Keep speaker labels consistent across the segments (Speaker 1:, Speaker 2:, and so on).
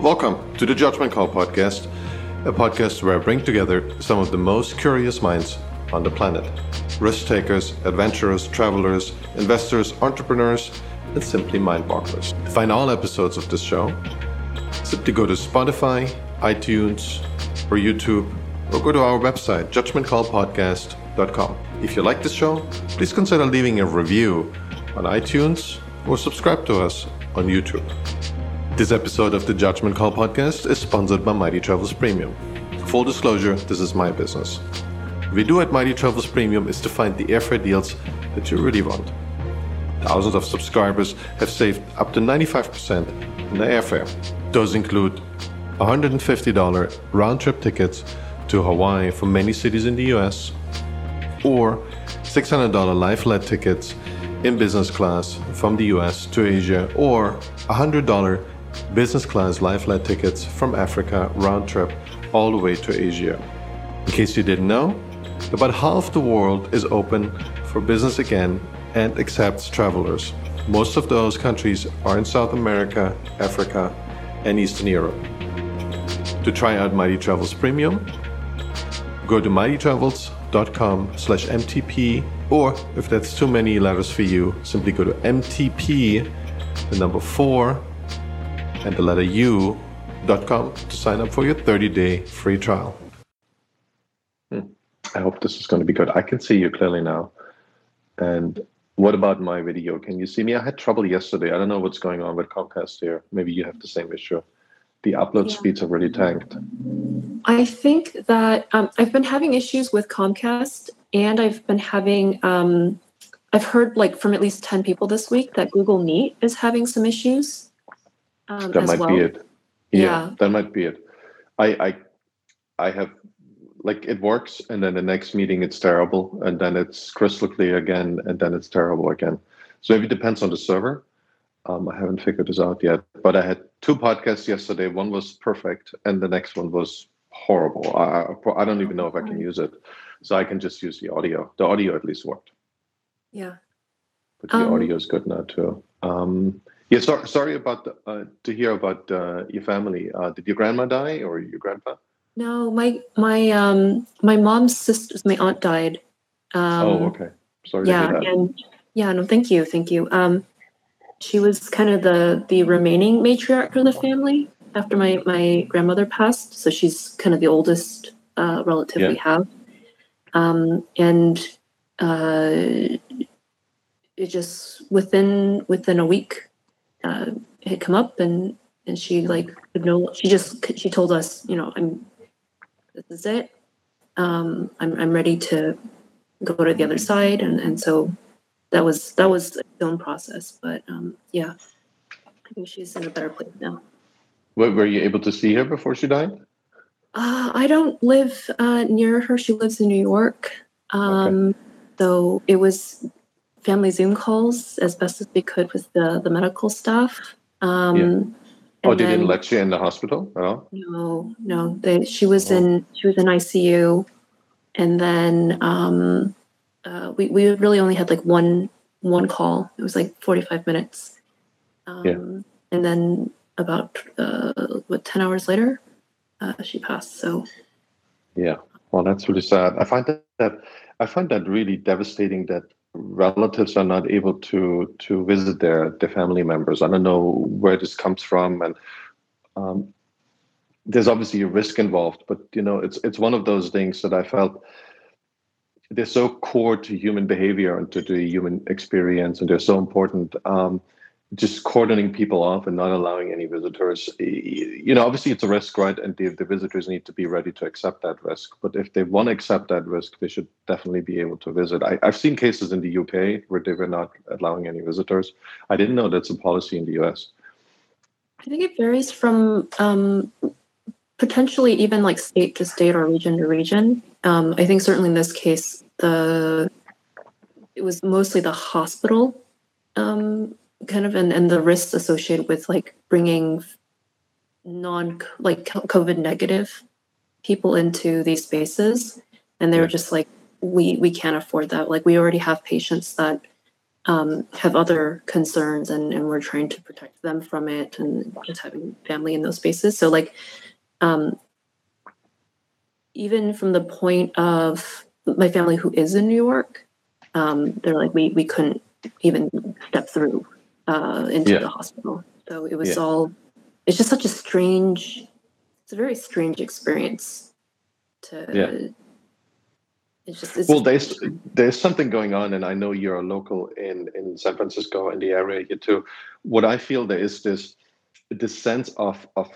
Speaker 1: Welcome to the Judgment Call podcast, a podcast where I bring together some of the most curious minds on the planet risk takers, adventurers, travelers, investors, entrepreneurs, and simply mind bogglers. Find all episodes of this show, simply go to Spotify, iTunes, or YouTube, or go to our website, judgmentcallpodcast.com. If you like this show, please consider leaving a review on iTunes or subscribe to us on YouTube. This episode of the Judgment Call podcast is sponsored by Mighty Travels Premium. Full disclosure, this is my business. What we do at Mighty Travels Premium is to find the airfare deals that you really want. Thousands of subscribers have saved up to 95% in their airfare. Those include $150 round trip tickets to Hawaii from many cities in the US, or $600 lie flat tickets in business class from the US to Asia, or $100 business class lie flat tickets from Africa round trip all the way to Asia. In case you didn't know, about half the world is open for business again and accepts travelers. Most of those countries are in South America, Africa, and Eastern Europe. To try out Mighty Travels Premium, go to mightytravels.com slash MTP, or if that's too many letters for you, simply go to MTP, the number four, and the letter U.com to sign up for your 30 day free trial. Hmm. I hope this is going to be good. I can see you clearly now. And what about my video? Can you see me? I had trouble yesterday. I don't know what's going on with Comcast here. Maybe you have the same issue. The upload yeah. speeds are really tanked.
Speaker 2: I think that um, I've been having issues with Comcast, and I've been having. Um, I've heard like from at least ten people this week that Google Meet is having some issues.
Speaker 1: Um, that might well. be it. Yeah, yeah, that might be it. I, I, I have like it works and then the next meeting it's terrible and then it's crystal clear again and then it's terrible again. So maybe it depends on the server. Um, i haven't figured this out yet but i had two podcasts yesterday. One was perfect and the next one was horrible. I, I don't even know if i can use it. So i can just use the audio. The audio at least worked.
Speaker 2: Yeah.
Speaker 1: But the um, audio is good now too. Um, yeah so, sorry about the, uh, to hear about uh, your family uh, did your grandma die or your grandpa
Speaker 2: no, my my um my mom's sister, my aunt died.
Speaker 1: Um, oh, okay. Sorry.
Speaker 2: Yeah, and yeah, no, thank you, thank you. Um, she was kind of the the remaining matriarch of the family after my my grandmother passed, so she's kind of the oldest uh, relative yeah. we have. Um, and uh, it just within within a week, uh, had come up and and she like no she just she told us you know i'm this is it. Um, I'm, I'm ready to go to the other side. And, and so that was, that was its own process. But um, yeah, I think she's in a better place now.
Speaker 1: What, were you able to see her before she died?
Speaker 2: Uh, I don't live uh, near her. She lives in New York. Um, okay. So it was family Zoom calls as best as we could with the, the medical staff. Um, yeah
Speaker 1: oh, they didn't let you in the hospital at all?
Speaker 2: No, no. They, she was oh. in she was in ICU, and then um, uh, we we really only had like one one call. It was like forty five minutes. Um, yeah. And then about uh, what ten hours later, uh, she passed. So.
Speaker 1: Yeah. Well, that's really sad. I find that, that I find that really devastating that relatives are not able to to visit their their family members. I don't know where this comes from, and um, there's obviously a risk involved. But you know, it's it's one of those things that I felt they're so core to human behavior and to the human experience, and they're so important. Um, just cordoning people off and not allowing any visitors. You know obviously it's a risk right? And the, the visitors need to be ready to accept that risk. But if they want to accept that risk they should definitely be able to visit. I, have seen cases in the uk where they were not allowing any visitors. I didn't know that's a policy in the us
Speaker 2: i think it varies from um, potentially even like state to state or region to region. Um, i think certainly in this case the it was mostly the hospital um, kind of and, and the risks associated with like bringing non like covid negative people into these spaces. And they were just like we we can't afford that. Like we already have patients that um, have other concerns and, and we're trying to protect them from it and just having family in those spaces. So like um, even from the point of my family who is in New York, um, they're like we we couldn't even step through uh, into yeah. the hospital. So it was yeah. all. It's just such a strange. It's a very strange experience. To
Speaker 1: yeah. It's just, it's well, there's there's something going on, and I know you're a local in in San Francisco in the area here too. What I feel there is this this sense of of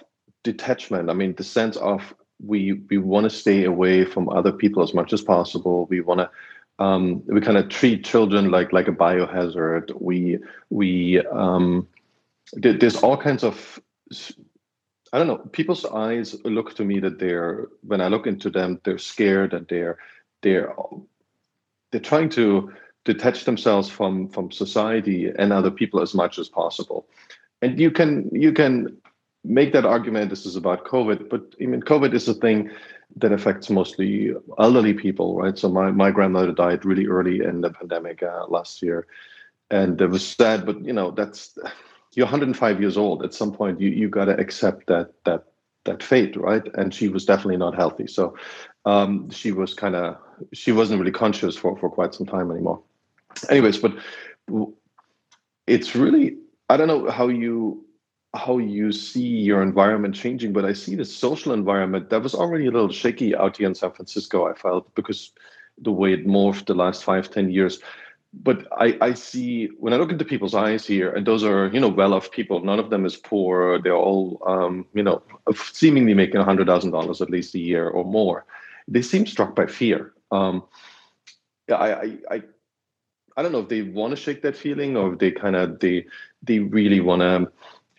Speaker 1: detachment. I mean, the sense of we we want to stay away from other people as much as possible. We want to um, we kind of treat children like like a biohazard. We we um, there's all kinds of I don't know. People's eyes look to me that they're when I look into them, they're scared and they're they're they're trying to detach themselves from from society and other people as much as possible. And you can you can make that argument this is about COVID, but I mean, COVID is a thing that affects mostly elderly people, right? So my, my grandmother died really early in the pandemic uh, last year. And it was sad, but you know, that's you're 105 years old. At some point, you you got to accept that that that fate, right? And she was definitely not healthy. So um, she was kind of she wasn't really conscious for for quite some time anymore. Anyways, but it's really I don't know how you how you see your environment changing, but I see the social environment that was already a little shaky out here in San Francisco. I felt because the way it morphed the last five, ten years. But I, I see when I look into people's eyes here, and those are you know well-off people. None of them is poor. They're all um, you know seemingly making a hundred thousand dollars at least a year or more. They seem struck by fear. Um, I, I, I I don't know if they want to shake that feeling or if they kind of they they really want to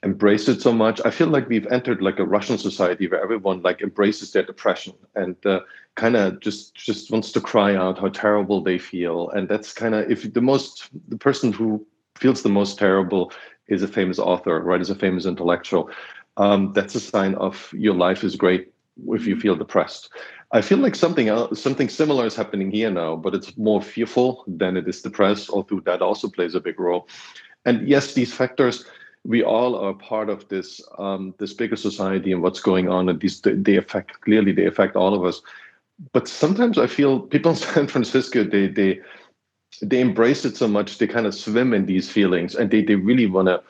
Speaker 1: embrace it so much. I feel like we've entered like a Russian society where everyone like embraces their depression and uh, kind of just just wants to cry out how terrible they feel. And that's kind of if the most the person who feels the most terrible is a famous author, right? Is a famous intellectual. Um, that's a sign of your life is great if you feel depressed. I feel like something else, something similar is happening here now, but it's more fearful than it is depressed. Although that also plays a big role. And yes, these factors we all are part of this um, this bigger society and what's going on and these they affect clearly they affect all of us. But sometimes i feel people in san francisco they they they embrace it so much they kind of swim in these feelings and they they really want to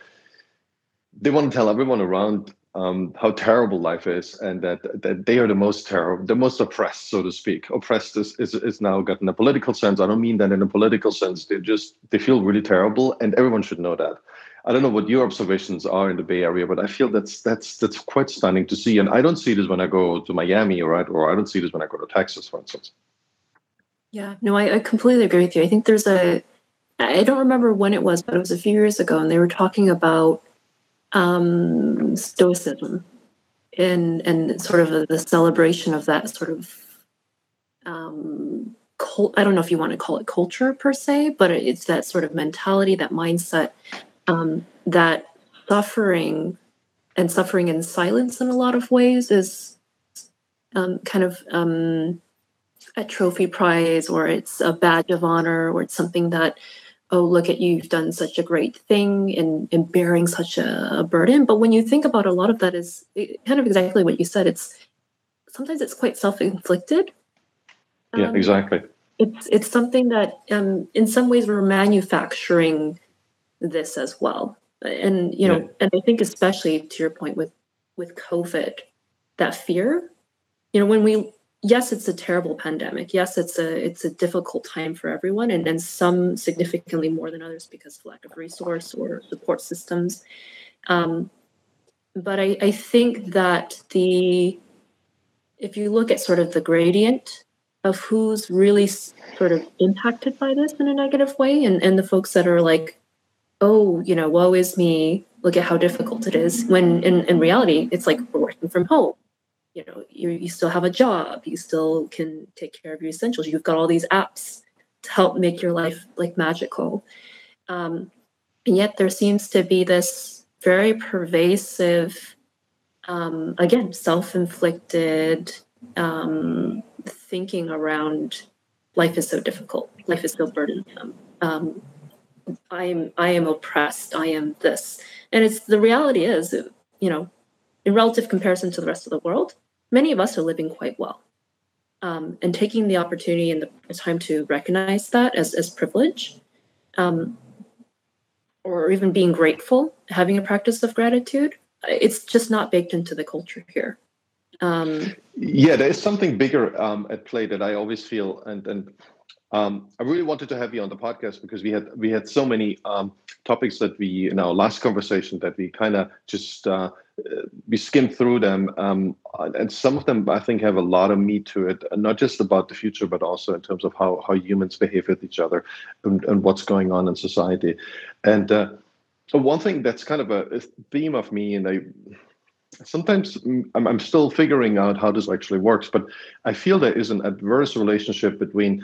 Speaker 1: they want to tell everyone around um, how terrible life is and that that they are the most terrible the most oppressed so to speak. Oppressed is, is is now gotten a political sense. I don't mean that in a political sense. They just they feel really terrible and everyone should know that I don't know what your observations are in the Bay Area, but I feel that's that's that's quite stunning to see. And I don't see this when I go to Miami, right? Or I don't see this when I go to Texas, for instance.
Speaker 2: Yeah, no, I, I completely agree with you. I think there's a I don't remember when it was, but it was a few years ago, and they were talking about um, stoicism and and sort of the celebration of that sort of um, cult. I don't know if you want to call it culture per se, but it's that sort of mentality, that mindset um, that suffering and suffering in silence in a lot of ways is um, kind of um, a trophy prize or it's a badge of honor or it's something that oh look at you you've done such a great thing in, in bearing such a, a burden. But when you think about a lot of that is kind of exactly what you said it's sometimes it's quite self-inflicted.
Speaker 1: Yeah um, exactly.
Speaker 2: it's it's something that um, in some ways we're manufacturing this as well. And you know yeah. and i think especially to your point with with covid that fear you know when we yes it's a terrible pandemic. Yes it's a it's a difficult time for everyone and, and some significantly more than others because of lack of resource or support systems. Um, but I, I think that the if you look at sort of the gradient of who's really sort of impacted by this in a negative way and, and the folks that are like oh, you know, woe is me. Look at how difficult it is. When in, in reality, it's like we're working from home. You know, you, you still have a job. You still can take care of your essentials. You've got all these apps to help make your life like magical. Um, and yet there seems to be this very pervasive, um, again, self-inflicted um, thinking around life is so difficult. Life is so burdensome. Um, I am I am oppressed. I am this, and it's the reality is, you know, in relative comparison to the rest of the world, many of us are living quite well. Um, and taking the opportunity and the time to recognize that as, as privilege, um, or even being grateful, having a practice of gratitude, it's just not baked into the culture here.
Speaker 1: Um, yeah, there is something bigger um, at play that I always feel, and and um, I really wanted to have you on the podcast because we had we had so many um, topics that we in our last conversation that we kind of just uh, we skimmed through them, um, and some of them I think have a lot of meat to it, not just about the future, but also in terms of how how humans behave with each other and, and what's going on in society. And uh, one thing that's kind of a, theme of me, and I sometimes I'm, I'm still figuring out how this actually works, but I feel there is an adverse relationship between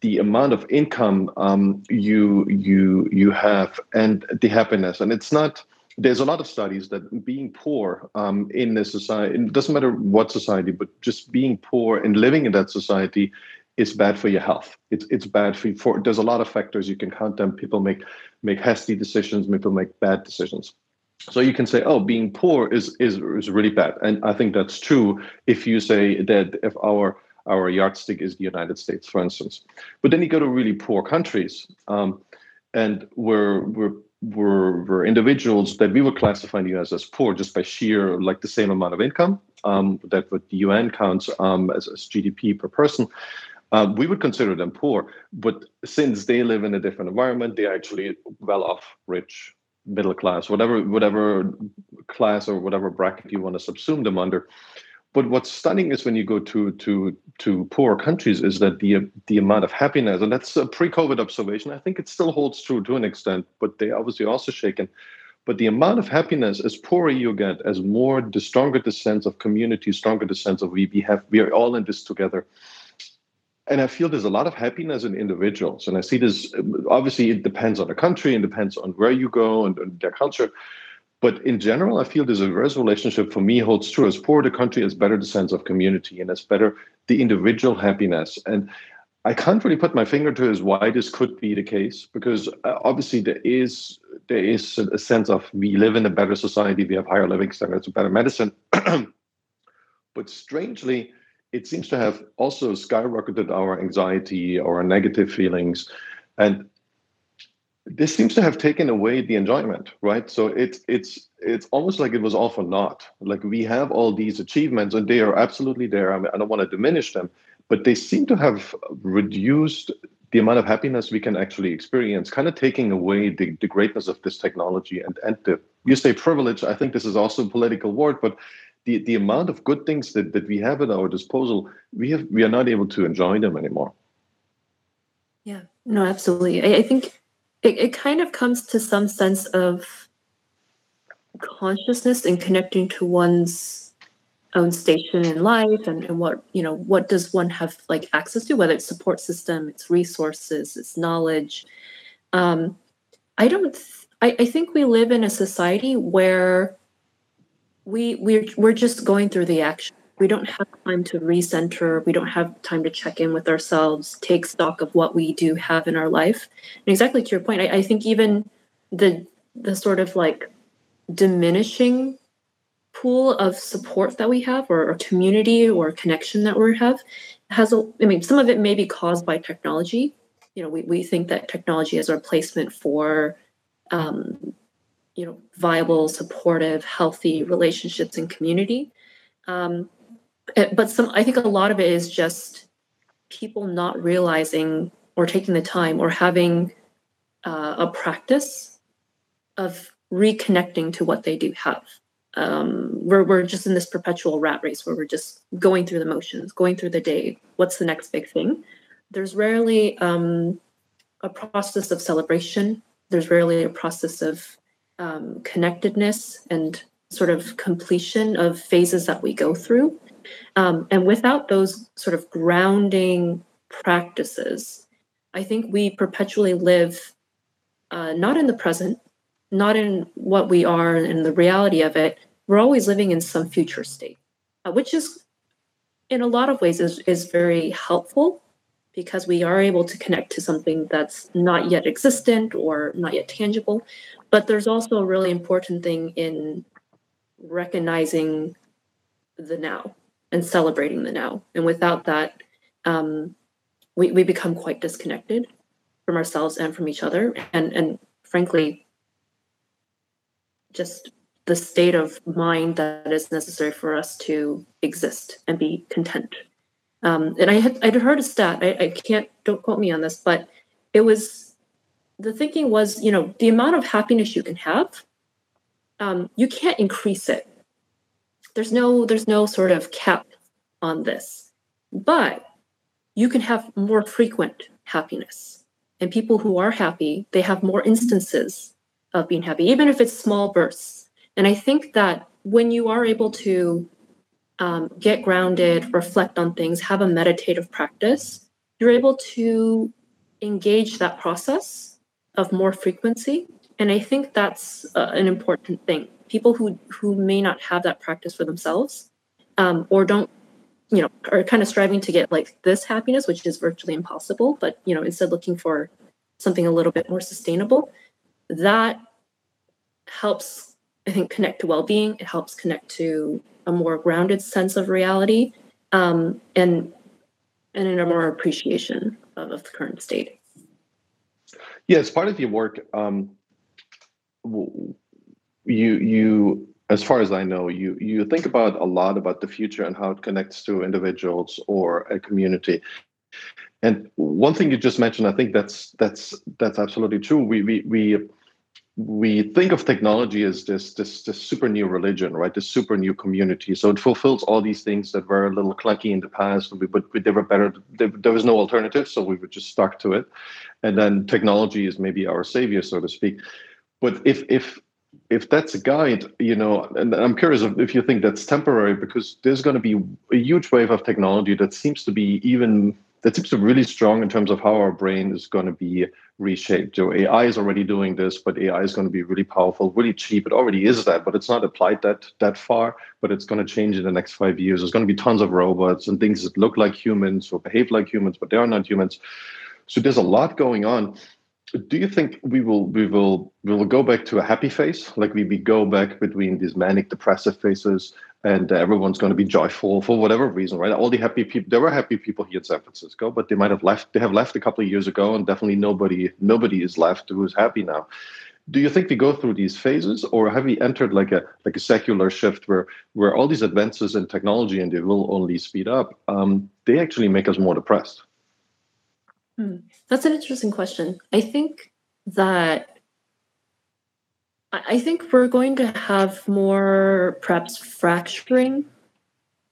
Speaker 1: the amount of income um, you you you have and the happiness. And it's not there's a lot of studies that being poor um, in a society it doesn't matter what society but just being poor and living in that society is bad for your health. It's it's bad for, for there's a lot of factors you can count them. People make make hasty decisions people make bad decisions. So you can say oh being poor is is is really bad. And i think that's true if you say that if our our yardstick is the United States, for instance. But then you go to really poor countries, um, and we're, we're we're, we're individuals that we would classify in the US as poor just by sheer like the same amount of income um, that what the UN counts um, as, as GDP per person. Uh, we would consider them poor, but since they live in a different environment, they're actually well off, rich, middle class, whatever whatever class or whatever bracket you want to subsume them under. But what's stunning is when you go to to to poor countries is that the the amount of happiness, and that's a pre-COVID observation. I think it still holds true to an extent, but they obviously also shaken. But the amount of happiness, as poorer you get, as more the stronger the sense of community, stronger the sense of we, we have we are all in this together. And I feel there's a lot of happiness in individuals, and I see this. Obviously, it depends on the country and depends on where you go and, and their culture. But in general, I feel there's a reverse relationship for me holds true. As poor the country, as better the sense of community and as better the individual happiness. And I can't really put my finger to as why this could be the case because uh, obviously there is there is a sense of we live in a better society, we have higher living standards, better medicine. but strangely, it seems to have also skyrocketed our anxiety, our negative feelings, and this seems to have taken away the enjoyment right? So it's it's it's almost like it was all for naught. Like we have all these achievements and they are absolutely there. I, mean, I don't want to diminish them but they seem to have reduced the amount of happiness we can actually experience kind of taking away the, the greatness of this technology and and the you say privilege i think this is also a political word but the, the amount of good things that, that we have at our disposal we have we are not able to enjoy them anymore.
Speaker 2: Yeah. No absolutely. I, I think it, it kind of comes to some sense of consciousness and connecting to one's own station in life and, and what you know what does one have like access to whether it's support system it's resources it's knowledge. Um, i don't th- I, I think we live in a society where we we're, we're just going through the action we don't have time to recenter. We don't have time to check in with ourselves take stock of what we do have in our life. And exactly to your point i, I think even the the sort of like diminishing pool of support that we have or, or community or connection that we have has a i mean some of it may be caused by technology. You know we, we think that technology is a replacement for um, you know viable supportive healthy relationships and community. Um, but some i think a lot of it is just people not realizing or taking the time or having uh, a practice of reconnecting to what they do have. Um, we're, we're just in this perpetual rat race where we're just going through the motions going through the day what's the next big thing? There's rarely um, a process of celebration. There's rarely a process of um, connectedness and sort of completion of phases that we go through um, and without those sort of grounding practices, I think we perpetually live uh, not in the present, not in what we are and the reality of it. We're always living in some future state, uh, which is, in a lot of ways, is, is very helpful because we are able to connect to something that's not yet existent or not yet tangible. But there's also a really important thing in recognizing the now and celebrating the now. And without that, um, we, we become quite disconnected from ourselves and from each other. And, and frankly, just the state of mind that is necessary for us to exist and be content. Um, and I had I'd heard a stat. I, I can't don't quote me on this, but it was the thinking was you know the amount of happiness you can have, um, you can't increase it. There's no there's no sort of cap on this, but you can have more frequent happiness. And people who are happy, they have more instances of being happy, even if it's small bursts. And I think that when you are able to um, get grounded, reflect on things, have a meditative practice, you're able to engage that process of more frequency. And I think that's uh, an important thing. People who who may not have that practice for themselves, um, or don't, you know, are kind of striving to get like this happiness, which is virtually impossible. But you know, instead looking for something a little bit more sustainable, that helps I think connect to well-being. It helps connect to a more grounded sense of reality, um, and and in a more appreciation of, of, the current state.
Speaker 1: Yeah, as part of your work, um, you you as far as I know, you you think about a lot about the future and how it connects to individuals or a community. And one thing you just mentioned, I think that's that's that's absolutely true. We we we we think of technology as this, this this super new religion, right? This super new community. So it fulfills all these things that were a little clunky in the past, but they were better. There was no alternative, so we were just stuck to it. And then technology is maybe our savior, so to speak. But if if if that's a guide, you know, and I'm curious if you think that's temporary, because there's going to be a huge wave of technology that seems to be even that seems to be really strong in terms of how our brain is going to be reshaped. So AI is already doing this, but AI is going to be really powerful, really cheap. It already is that, but it's not applied that that far. But it's going to change in the next five years. There's going to be tons of robots and things that look like humans or behave like humans, but they are not humans. So there's a lot going on. Do you think we will we will we will go back to a happy face, like we, we go back between these manic depressive phases and everyone's going to be joyful for whatever reason, right? All the happy people, there were happy people here in San Francisco, but they might have left. They have left a couple of years ago, and definitely nobody, nobody is left who is happy now. Do you think we go through these phases, or have we entered like a like a secular shift where where all these advances in technology and they will only speed up? Um, they actually make us more depressed.
Speaker 2: Hmm. That's an interesting question. I think that I think we're going to have more perhaps fracturing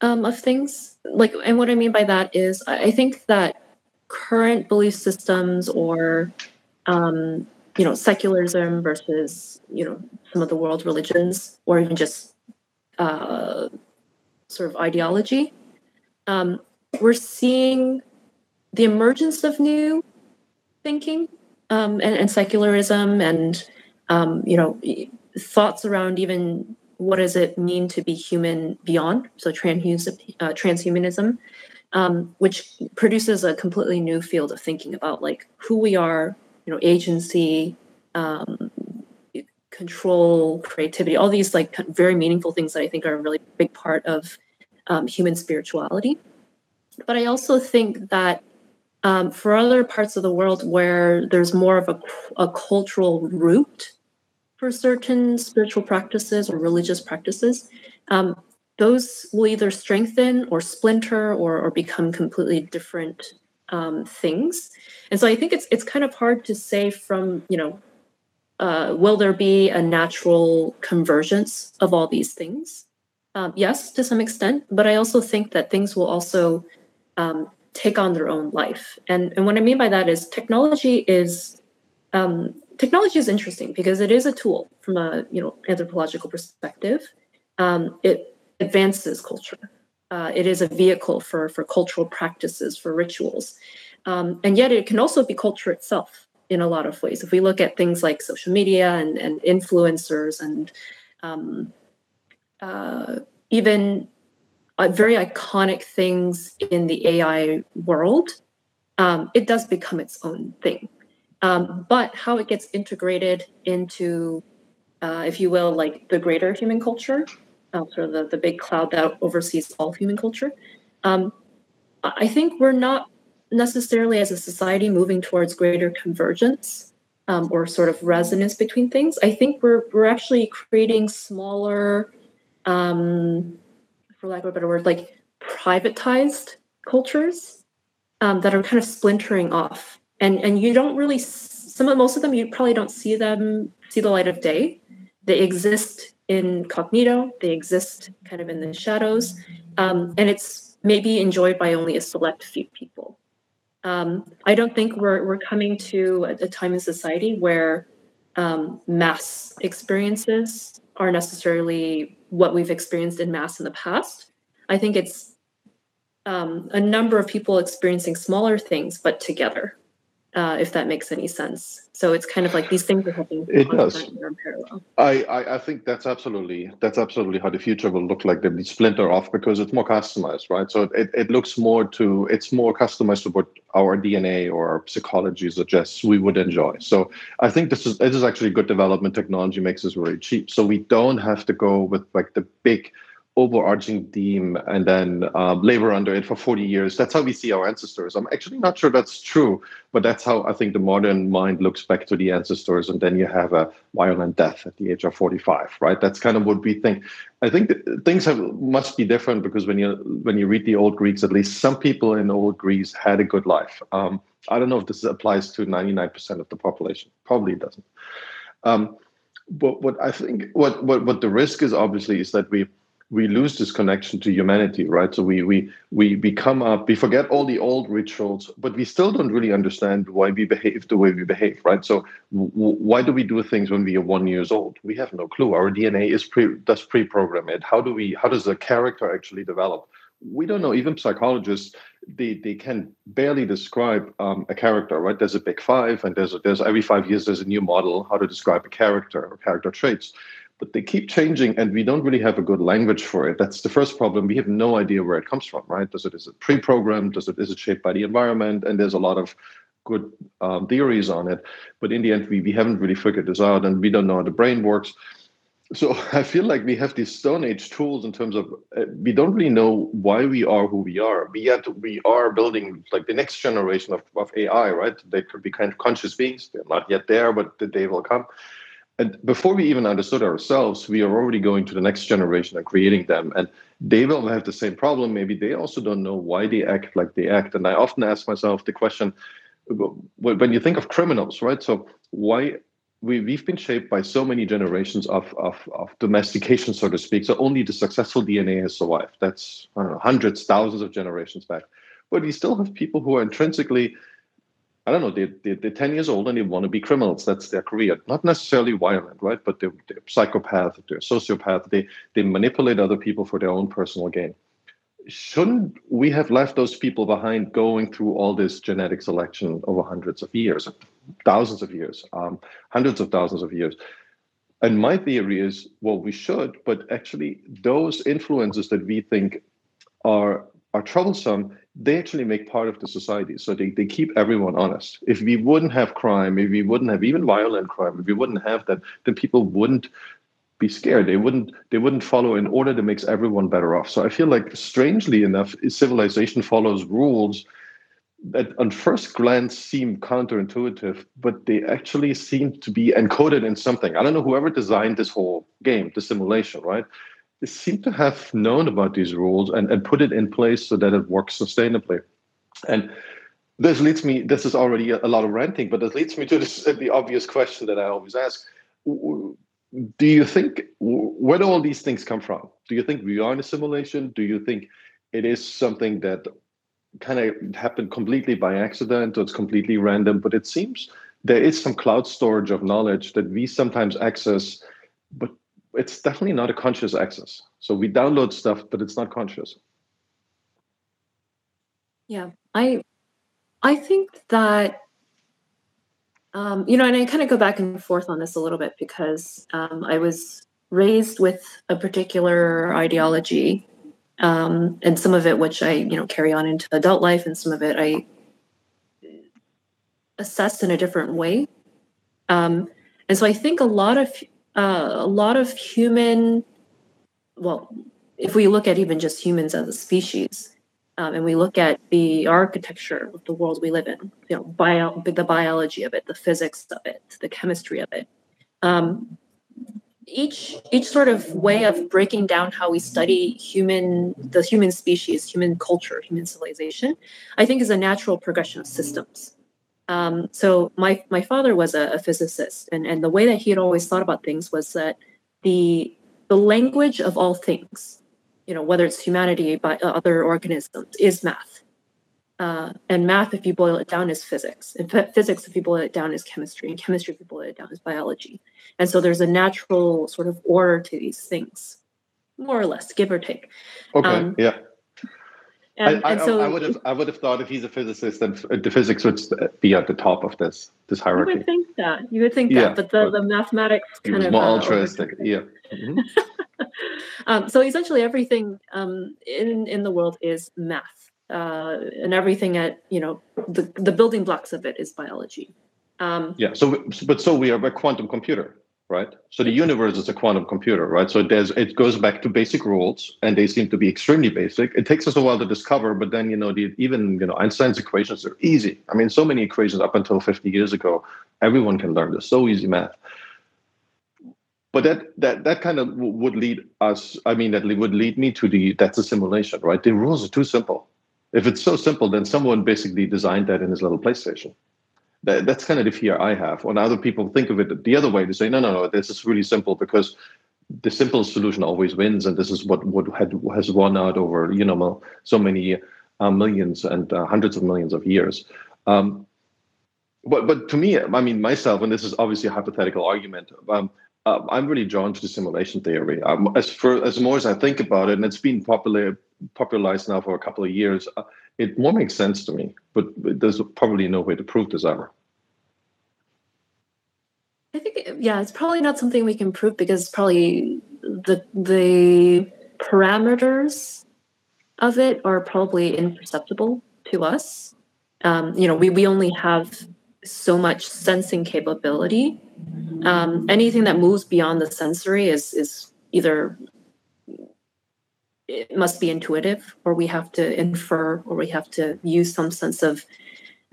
Speaker 2: um, of things. Like, and what I mean by that is, I think that current belief systems or um, you know secularism versus you know some of the world religions or even just uh, sort of ideology um, we're seeing the emergence of new thinking um, and, and, secularism and um, you know, thoughts around even what does it mean to be human beyond, so transhumanism, uh, transhumanism um, which produces a completely new field of thinking about like who we are, you know, agency, um, control, creativity, all these like very meaningful things that I think are a really big part of um, human spirituality. But I also think that um, for other parts of the world where there's more of a, a cultural root for certain spiritual practices or religious practices, um, those will either strengthen or splinter or, or become completely different um, things. And so I think it's it's kind of hard to say from you know, uh, will there be a natural convergence of all these things? Um, yes, to some extent, but I also think that things will also um, take on their own life. And and what I mean by that is technology is um, technology is interesting because it is a tool from a you know anthropological perspective. Um, it advances culture. Uh, it is a vehicle for for cultural practices, for rituals, um, and yet it can also be culture itself in a lot of ways. If we look at things like social media and, and influencers and um, uh, even very iconic things in the AI world, um, it does become its own thing. Um, but how it gets integrated into, uh, if you will, like the greater human culture, uh, sort of the, the big cloud that oversees all human culture, um, I think we're not necessarily as a society moving towards greater convergence um, or sort of resonance between things. I think we're we're actually creating smaller, um, for lack of a better word, like privatized cultures um, that are kind of splintering off, and and you don't really some of most of them you probably don't see them see the light of day. They exist incognito. They exist kind of in the shadows, um, and it's maybe enjoyed by only a select few people. Um, I don't think we're we're coming to a, a time in society where um, mass experiences are necessarily what we've experienced in mass in the past. I think it's um, a number of people experiencing smaller things, but together uh, if that makes any sense. So it's kind of like these things are happening.
Speaker 1: It does. I, I, I think that's absolutely that's absolutely how the future will look like. They splinter off because it's more customized, right? So it, it looks more to it's more customized to what our DNA or our psychology suggests we would enjoy. So I think this is this is actually good development. Technology makes this very cheap, so we don't have to go with like the big overarching theme and then um, labor under it for 40 years. That's how we see our ancestors. I'm actually not sure that's true, but that's how I think the modern mind looks back to the ancestors. And then you have a violent death at the age of 45, right? That's kind of what we think. I think things have must be different because when you when you read the old Greeks, at least some people in old Greece had a good life. Um, I don't know if this applies to 99% of the population. Probably it doesn't. Um, but what I think, what, what what the risk is obviously is that we we lose this connection to humanity, right? So we we we we come up, we forget all the old rituals, but we still don't really understand why we behave the way we behave, right? So w- why do we do things when we are one years old? We have no clue. Our DNA is pre does pre-program it. How do we? How does a character actually develop? We don't know. Even psychologists, they they can barely describe um, a character, right? There's a big five, and there's a, there's every five years there's a new model how to describe a character or character traits but they keep changing and we don't really have a good language for it. That's the first problem. We have no idea where it comes from right? Does it is it pre-programmed? Does it is it shaped by the environment? And there's a lot of good um, theories on it. But in the end we, we haven't really figured this out and we don't know how the brain works. So i feel like we have these stone age tools in terms of uh, we don't really know why we are who we are. But yet we are building like the next generation of, of ai right? They could be kind of conscious beings. They're not yet there but the day will come and before we even understood ourselves, we are already going to the next generation and creating them. And they will have the same problem. Maybe they also don't know why they act like they act. And I often ask myself the question when you think of criminals, right? So why we, we've been shaped by so many generations of, of, of domestication, so to speak. So only the successful DNA has survived. That's know, hundreds, thousands of generations back. But we still have people who are intrinsically I don't know, they, they, they're 10 years old and they want to be criminals. That's their career. Not necessarily violent, right? But they're, they're psychopath, they're sociopath. They, they manipulate other people for their own personal gain. Shouldn't we have left those people behind going through all this genetic selection over hundreds of years, thousands of years, um, hundreds of thousands of years? And my theory is, well, we should, but actually, those influences that we think are are troublesome they actually make part of the society. So they, they keep everyone honest. If we wouldn't have crime, if we wouldn't have even violent crime, if we wouldn't have that, then people wouldn't be scared. They wouldn't they wouldn't follow an order that makes everyone better off. So I feel like strangely enough, civilization follows rules that on first glance seem counterintuitive, but they actually seem to be encoded in something. I don't know whoever designed this whole game, the simulation, right? Seem to have known about these rules and, and put it in place so that it works sustainably. And this leads me, this is already a, lot of ranting, but this leads me to this, the obvious question that I always ask. Do you think, where do all these things come from? Do you think we are in a simulation? Do you think it is something that kind of happened completely by accident or it's completely random? But it seems there is some cloud storage of knowledge that we sometimes access, but it's definitely not a conscious access. So we download stuff, but it's not conscious.
Speaker 2: Yeah, I I think that um, you know, and I kind of go back and forth on this a little bit because um, I was raised with a particular ideology, um, and some of it which I you know carry on into adult life, and some of it I assessed in a different way. Um, and so I think a lot of uh, a lot of human, well, if we look at even just humans as a species, um, and we look at the architecture of the world we live in, you know, bio, the biology of it, the physics of it, the chemistry of it. Um, each each sort of way of breaking down how we study human the human species, human culture, human civilization, I think is a natural progression of systems. Um, so my my father was a, a physicist, and and the way that he had always thought about things was that the the language of all things you know, whether it's humanity by uh, other organisms, is math. Uh, and math, if you boil it down, is physics. And physics, if you boil it down, is chemistry. And chemistry, if you boil it down, is biology. And so there's a natural sort of order to these things, more or less, give or take.
Speaker 1: Okay. Um, yeah. And, I, and so, I, would have I would have thought if he's a physicist, then the physics would be at the top of this this hierarchy.
Speaker 2: You would think that. You would think yeah, that, but the, the mathematics kind of
Speaker 1: more uh, altruistic. Yeah. Mm-hmm.
Speaker 2: um, so essentially, everything um, in in the world is math, uh, and everything at you know the the building blocks of it is biology.
Speaker 1: Um, yeah. So, but so we are a quantum computer, right? So the universe is a quantum computer, right? So there's it goes back to basic rules, and they seem to be extremely basic. It takes us a while to discover, but then you know the even you know Einstein's equations are easy. I mean, so many equations up until 50 years ago, everyone can learn this. So easy math but that that that kind of would lead us i mean that would lead me to the that's a simulation right the rules are too simple if it's so simple then someone basically designed that in his little playstation that, that's kind of the fear i have when other people think of it the other way to say no no no this is really simple because the simple solution always wins and this is what what had has won out over you know so many uh, millions and uh, hundreds of millions of years um, but but to me i mean myself and this is obviously a hypothetical argument um, uh, I'm really drawn to the simulation theory. Um, as for as more as I think about it, and it's been popular popularized now for a couple of years, uh, it more makes sense to me. But, there's probably no way to prove this ever.
Speaker 2: I think yeah, it's probably not something we can prove because probably the the parameters of it are probably imperceptible to us. Um, you know, we we only have so much sensing capability um, anything that moves beyond the sensory is is either it must be intuitive or we have to infer or we have to use some sense of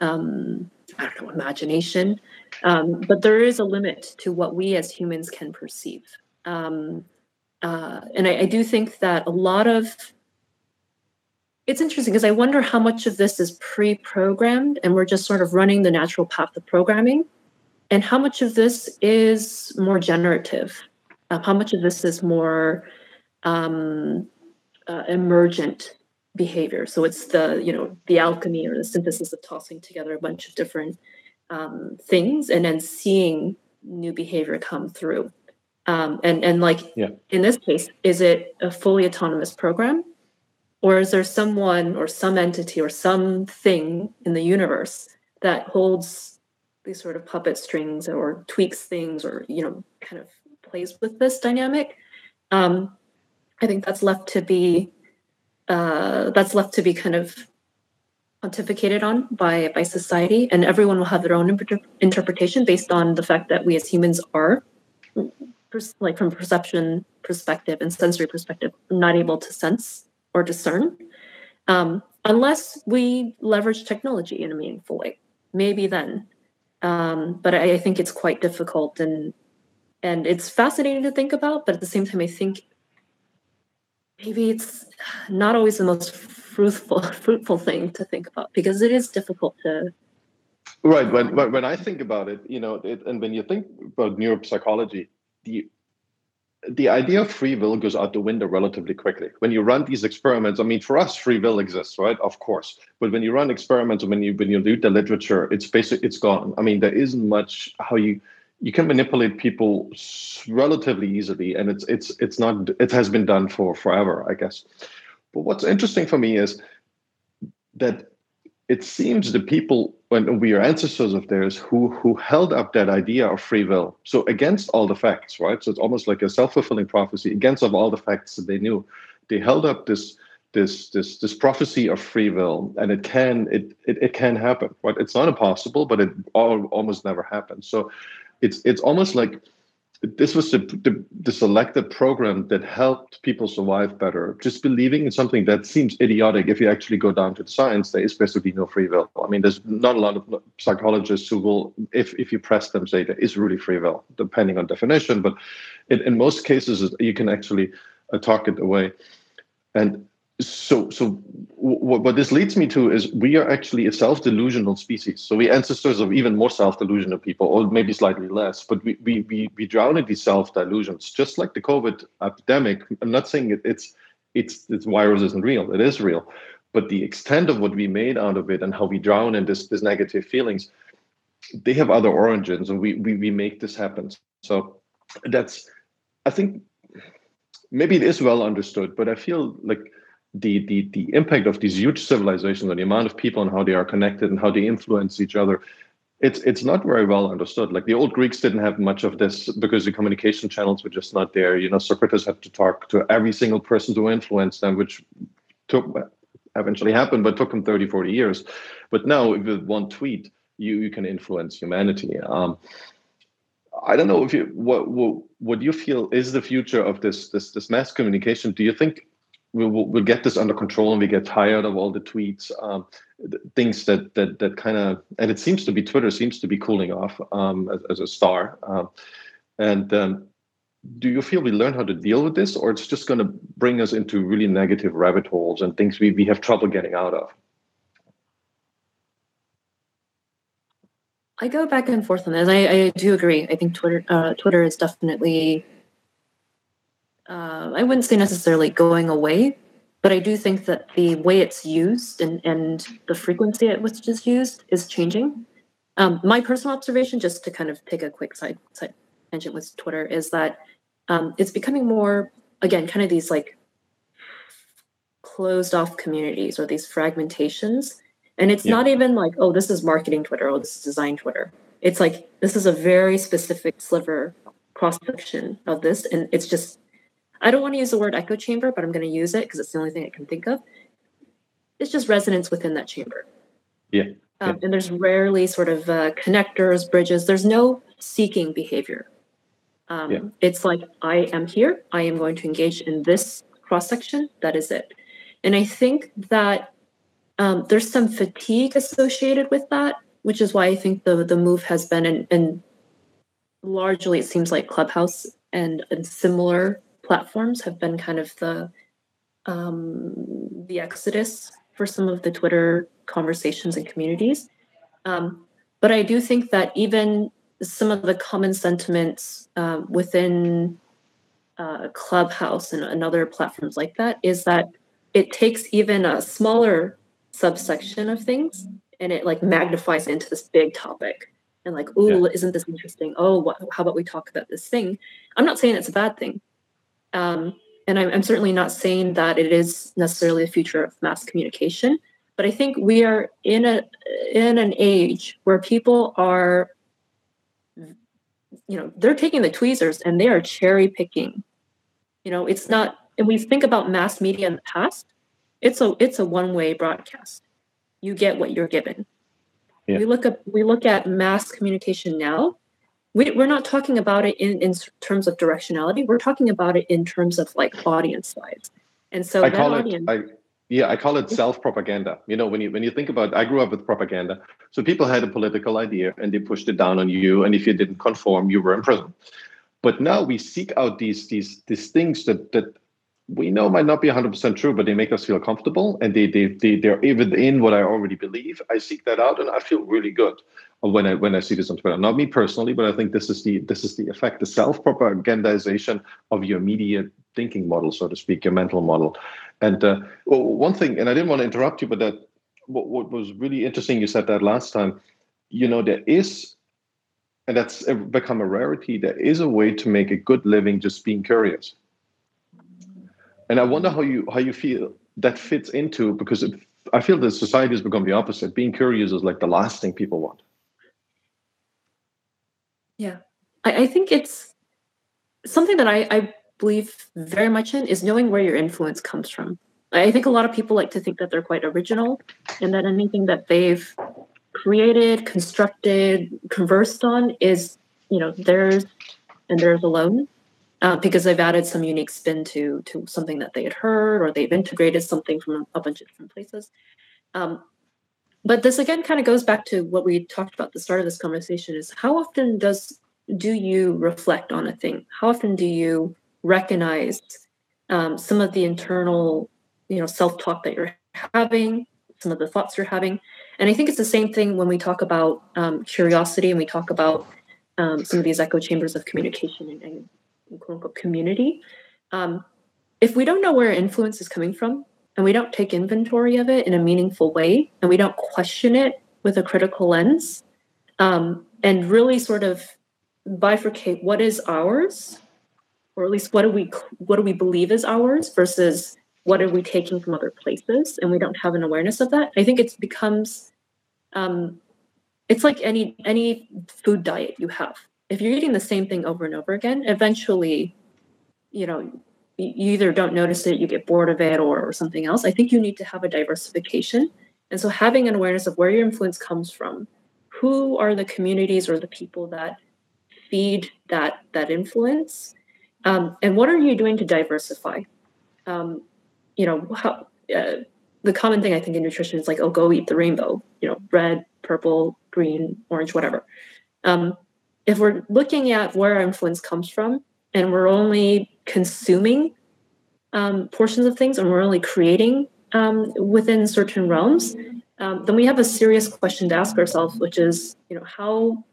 Speaker 2: um, i don't know imagination. Um, but there is a limit to what we as humans can perceive. Um, uh, and I, I do think that a lot of it's interesting because I wonder how much of this is pre-programmed and we're just sort of running the natural path of programming and how much of this is more generative. Uh, how much of this is more um, uh, emergent behavior. So it's the you know the alchemy or the synthesis of tossing together a bunch of different um, things and then seeing new behavior come through. Um, and and like yeah. in this case is it a fully autonomous program? Or is there someone or some entity or something in the universe that holds these sort of puppet strings or tweaks things or you know kind of plays with this dynamic? Um, i think that's left to be uh, that's left to be kind of pontificated on by by society and everyone will have their own inter- interpretation based on the fact that we as humans are like from perception perspective and sensory perspective not able to sense or discern um, unless we leverage technology in a meaningful way maybe then um, but I, I think it's quite difficult and and it's fascinating to think about. But at the same time, I think maybe it's not always the most fruitful fruitful thing to think about because it is difficult to
Speaker 1: right when when i think about it you know it, and when you think about neuropsychology the the idea of free will goes out the window relatively quickly. When you run these experiments, I mean, for us, free will exists, right? Of course. But when you run experiments, when you when you read the literature, it's basically it's gone. I mean, there isn't much how you you can manipulate people relatively easily, and it's it's it's not it has been done for forever, I guess. But what's interesting for me is that it seems the people when we are ancestors of theirs who who held up that idea of free will so against all the facts right so it's almost like a self-fulfilling prophecy against of all the facts that they knew they held up this this this this prophecy of free will, and it can it it, it can happen. Right? It's not impossible, but it all, almost never happens. So it's it's almost like this was the, the, the, selected program that helped people survive better. Just believing in something that seems idiotic if you actually go down to the science, there is basically no free will. I mean, there's not a lot of psychologists who will, if, if you press them, say there is really free will, depending on definition. But in, in most cases, you can actually uh, talk it away. And so so what, what this leads me to is we are actually a self-delusional species. So we ancestors of even more self-delusional people or maybe slightly less but we we we, we drown in these self-delusions just like the covid epidemic. I'm not saying it, it's it's this virus isn't real it is real. But the extent of what we made out of it and how we drown in this this negative feelings they have other origins and we we, we make this happen. So that's i think maybe it is well understood but i feel like the, the the impact of these huge civilizations and the amount of people and how they are connected and how they influence each other it's it's not very well understood. Like the old greeks didn't have much of this because the communication channels were just not there. You know socrates had to talk to every single person to influence them which took eventually happened but took him 30 40 years. But now with one tweet you you can influence humanity. Um, I don't know if you what, what what you feel is the future of this this this mass communication. Do you think we'll, we'll get this under control and we get tired of all the tweets um, things that that that kind of and it seems to be twitter seems to be cooling off um, as, as, a star um, and um, do you feel we learn how to deal with this or it's just going to bring us into really negative rabbit holes and things we, we have trouble getting out of
Speaker 2: I go back and forth on this. I, I do agree. I think Twitter uh, Twitter is definitely uh, I wouldn't say necessarily going away, but I do think that the way it's used and, and the frequency at which it's used is changing. Um, my personal observation, just to kind of take a quick side, side tangent with Twitter, is that um, it's becoming more, again, kind of these like closed off communities or these fragmentations. And it's yeah. not even like, oh, this is marketing Twitter, oh, this is design Twitter. It's like, this is a very specific sliver cross section of this. And it's just I don't want to use the word echo chamber, but I'm going to use it because it's the only thing I can think of. It's just resonance within that chamber.
Speaker 1: Yeah.
Speaker 2: Um, and there's rarely sort of uh, connectors, bridges. There's no seeking behavior. Um, yeah. It's like, I am here. I am going to engage in this cross section. That is it. And I think that um, there's some fatigue associated with that, which is why I think the the move has been, and, and largely it seems like Clubhouse and, and similar platforms have been kind of the um, the exodus for some of the Twitter conversations and communities. Um, but I do think that even some of the common sentiments uh, within uh, Clubhouse and, and other platforms like that is that it takes even a smaller subsection of things and it like magnifies into this big topic and like oh yeah. isn't this interesting oh what, how about we talk about this thing i'm not saying it's a bad thing um, and I'm, I'm, certainly not saying that it is necessarily the future of mass communication, but I think we are in a in an age where people are, you know, they're taking the tweezers and they are cherry picking. You know, it's not. And we think about mass media in the past. It's a it's a one way broadcast. You get what you're given. Yeah. We look at we look at mass communication now we, we're not talking about it in, in terms of directionality. We're talking about it in terms of like audience size. And so
Speaker 1: I call audience, it, I, yeah, I call it self propaganda. You know, when you when you think about, I grew up with propaganda. So people had a political idea and they pushed it down on you, and if you didn't conform, you were in prison. But now we seek out these these these things that that we know might not be 100% true, but they make us feel comfortable and they, they, they, they're within what I already believe. I seek that out and I feel really good when I when I see this on Twitter. Not me personally, but I think this is the this is the effect, the self-propagandization of your media thinking model, so to speak, your mental model. And uh, well, one thing, and I didn't want to interrupt you, but that what, what was really interesting, you said that last time, you know, there is and that's become a rarity, there is a way to make a good living just being curious and I wonder how you how you feel that fits into because it, I feel that society has become the opposite. Being curious is like the last thing people want.
Speaker 2: Yeah, I, I think it's something that I, I believe very much in is knowing where your influence comes from. I think a lot of people like to think that they're quite original and that anything that they've created, constructed, conversed on is, you know, theirs and theirs alone. Uh, because they've added some unique spin to to something that they had heard, or they've integrated something from a bunch of different places. Um, but this again kind of goes back to what we talked about at the start of this conversation: is how often does do you reflect on a thing? How often do you recognize um, some of the internal you know self-talk that you're having some of the thoughts you're having and i think it's the same thing when we talk about um, curiosity and we talk about um, some of these echo chambers of communication and, and, quote unquote community um, if we don't know where influence is coming from and we don't take inventory of it in a meaningful way and we don't question it with a critical lens um, and really sort of bifurcate what is ours or at least what do we what do we believe is ours versus what are we taking from other places and we don't have an awareness of that. I think it becomes um, it's like any any food diet you have. If you're eating the same thing over and over again eventually you know you either don't notice it you get bored of it or, or something else i think you need to have a diversification. And so having an awareness of where your influence comes from who are the communities or the people that feed that that influence um, and what are you doing to diversify? Um, you know how uh, the common thing i think in nutrition is like oh go eat the rainbow you know red purple green orange whatever. Um, if we're looking at where our influence comes from and we're only consuming um, portions of things and we're only creating um, within certain realms um, then we have a serious question to ask ourselves which is you know how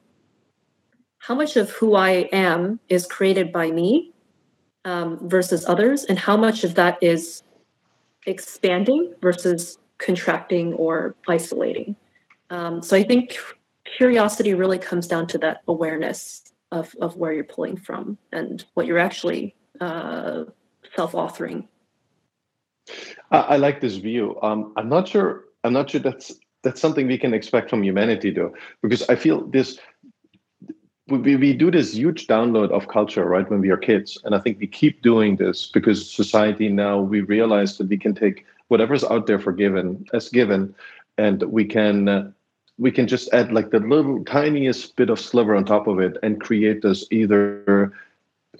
Speaker 2: how much of who i am is created by me um, versus others and how much of that is expanding versus contracting or isolating. Um, so I think curiosity really comes down to that awareness of, of where you're pulling from and what you're actually uh, self-authoring.
Speaker 1: I, I, like this view. Um, I'm not sure. I'm not sure that's that's something we can expect from humanity, though, because I feel this we, we do this huge download of culture right when we are kids and i think we keep doing this because society now we realize that we can take whatever's out there for given as given and we can uh, we can just add like the little tiniest bit of sliver on top of it and create this either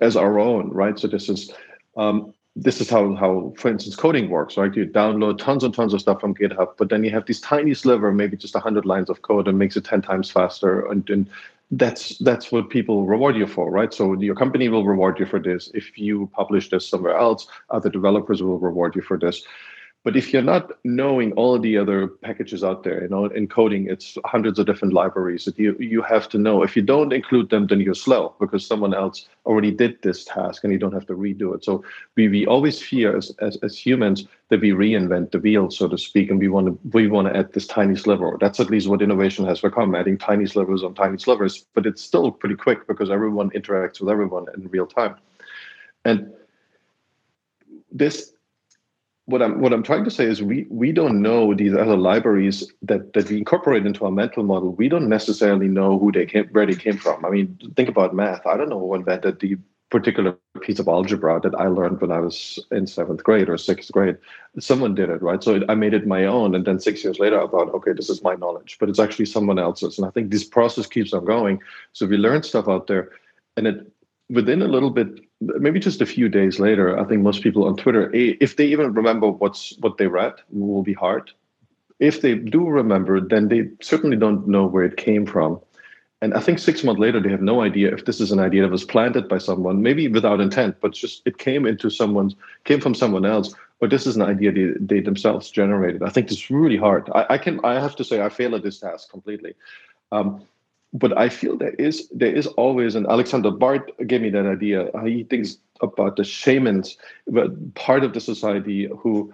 Speaker 1: as our own right? So this is um, this is how how for instance coding works right? You download tons and tons of stuff from github but then you have this tiny sliver maybe just 100 lines of code and makes it 10 times faster and, and that's that's what people reward you for right? So your company will reward you for this. If you publish this somewhere else other developers will reward you for this but if you're not knowing all the other packages out there, you know, in coding, it's hundreds of different libraries that you you have to know. If you don't include them, then you're slow because someone else already did this task and you don't have to redo it. So we, we always fear as, as, as humans that we reinvent the wheel, so to speak, and we want to we want to add this tiny sliver. That's at least what innovation has become, adding tiny slivers on tiny slivers. But it's still pretty quick because everyone interacts with everyone in real time. And this what I'm what I'm trying to say is we we don't know these other libraries that that we incorporate into our mental model. We don't necessarily know who they came where they came from. I mean, think about math. I don't know who invented the particular piece of algebra that I learned when I was in seventh grade or sixth grade. Someone did it, right? So I made it my own, and then six years later, I thought, okay, this is my knowledge, but it's actually someone else's. And I think this process keeps on going. So we learn stuff out there, and it within a little bit maybe just a few days later, I think most people on Twitter, if they even remember what's what they read, will be hard. If they do remember, then they certainly don't know where it came from. And I think six months later, they have no idea if this is an idea that was planted by someone, maybe without intent, but just it came into someone's came from someone else, or this is an idea they, they themselves generated. I think it's really hard. I, I, can I have to say I fail at this task completely. Um, but I feel there is there is always, and Alexander Bard gave me that idea. He thinks about the shamans, but part of the society who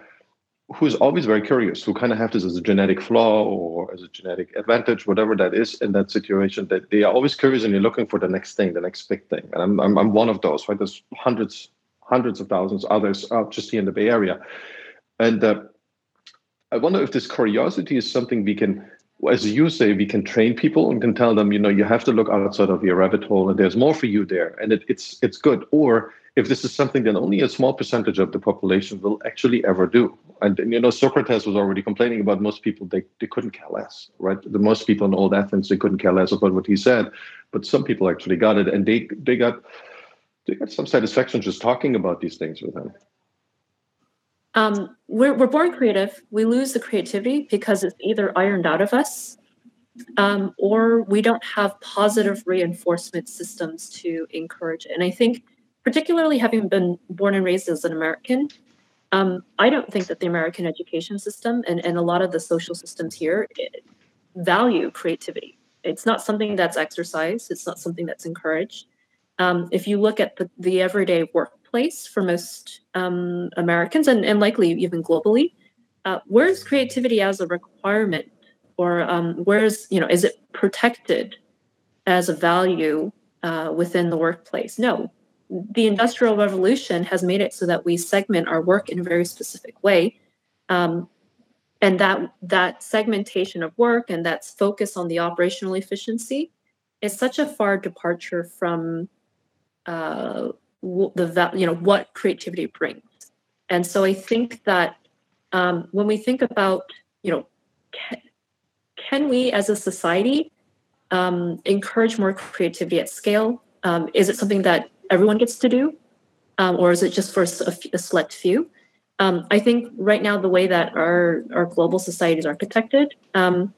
Speaker 1: who is always very curious, who kind of have this as a genetic flaw or as a genetic advantage, whatever that is in that situation, that they are always curious and you're looking for the next thing, the next big thing. And I'm I'm, I'm one of those, right? There's hundreds, hundreds of thousands others out just here in the Bay Area, and uh, I wonder if this curiosity is something we can as you say, we can train people and can tell them, you know, you have to look outside of your rabbit hole, and there's more for you there, and it, it's it's good. Or if this is something that only a small percentage of the population will actually ever do. And, and, you know, Socrates was already complaining about most people, they, they couldn't care less, right? The most people in old Athens, they couldn't care less about what he said. But some people actually got it and they, they got they got some satisfaction just talking about these things with him.
Speaker 2: Um, we're, we're born creative. We lose the creativity because it's either ironed out of us um, or we don't have positive reinforcement systems to encourage it. And I think, particularly having been born and raised as an American, um, I don't think that the American education system and, and a lot of the social systems here eh, value creativity. It's not something that's exercised, it's not something that's encouraged. Um, if you look at the, the everyday workplace for most um, Americans and, and likely even globally, uh, where's creativity as a requirement? Or um, where's you know is it protected as a value uh, within the workplace? No. The industrial revolution has made it so that we segment our work in a very specific way um, and that that segmentation of work and that focus on the operational efficiency is such a far departure from uh, the you know what creativity brings and so i think that um, when we think about you know can we as a society um, encourage more creativity at scale? Um, is it something that everyone gets to do? Um, or is it just for a, a select few? Um, I think right now, the way that our, our global society is architected, um,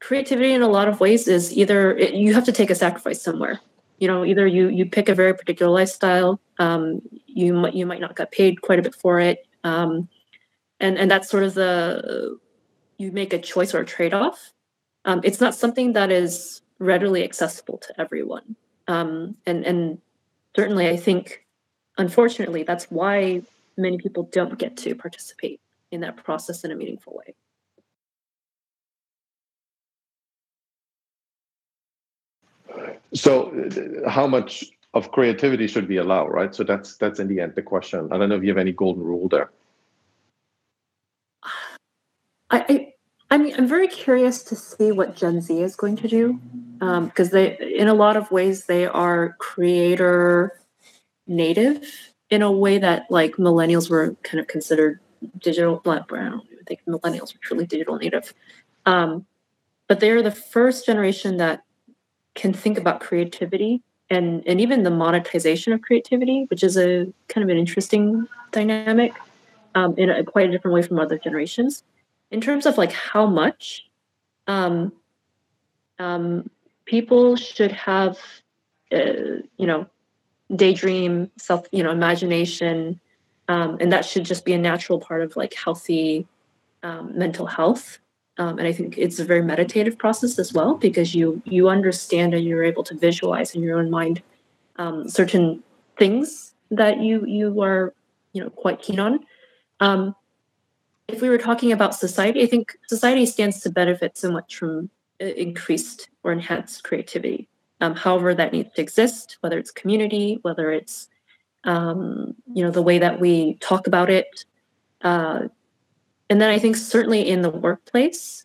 Speaker 2: creativity in a lot of ways is either it, you have to take a sacrifice somewhere. You know, either you you pick a very particular lifestyle, um, you might you might not get paid quite a bit for it, um, and and that's sort of the you make a choice or a trade off. Um, it's not something that is readily accessible to everyone. Um, and, and certainly, I think, unfortunately, that's why many people don't get to participate in that process in a meaningful way.
Speaker 1: So, how much of creativity should we allow, right? So that's that's in the end the question. I don't know if you have any golden rule there.
Speaker 2: I, I, I mean, I'm very curious to see what Gen Z is going to do because um, they, in a lot of ways, they are creator native in a way that like millennials were kind of considered digital. I don't think millennials were truly digital native, um, but they are the first generation that can think about creativity and and even the monetization of creativity, which is a kind of an interesting dynamic um, in a quite a different way from other generations. In terms of like how much um, um, people should have uh, you know daydream self you know imagination um, and that should just be a natural part of like healthy um, mental health um, and i think it's a very meditative process as well because you you understand and you're able to visualize in your own mind um, certain things that you you are you know quite keen on um, if we were talking about society, I think society stands to benefit so much from uh, increased or enhanced creativity. Um, however, that needs to exist, whether it's community, whether it's um, you know the way that we talk about it, uh, and then I think certainly in the workplace,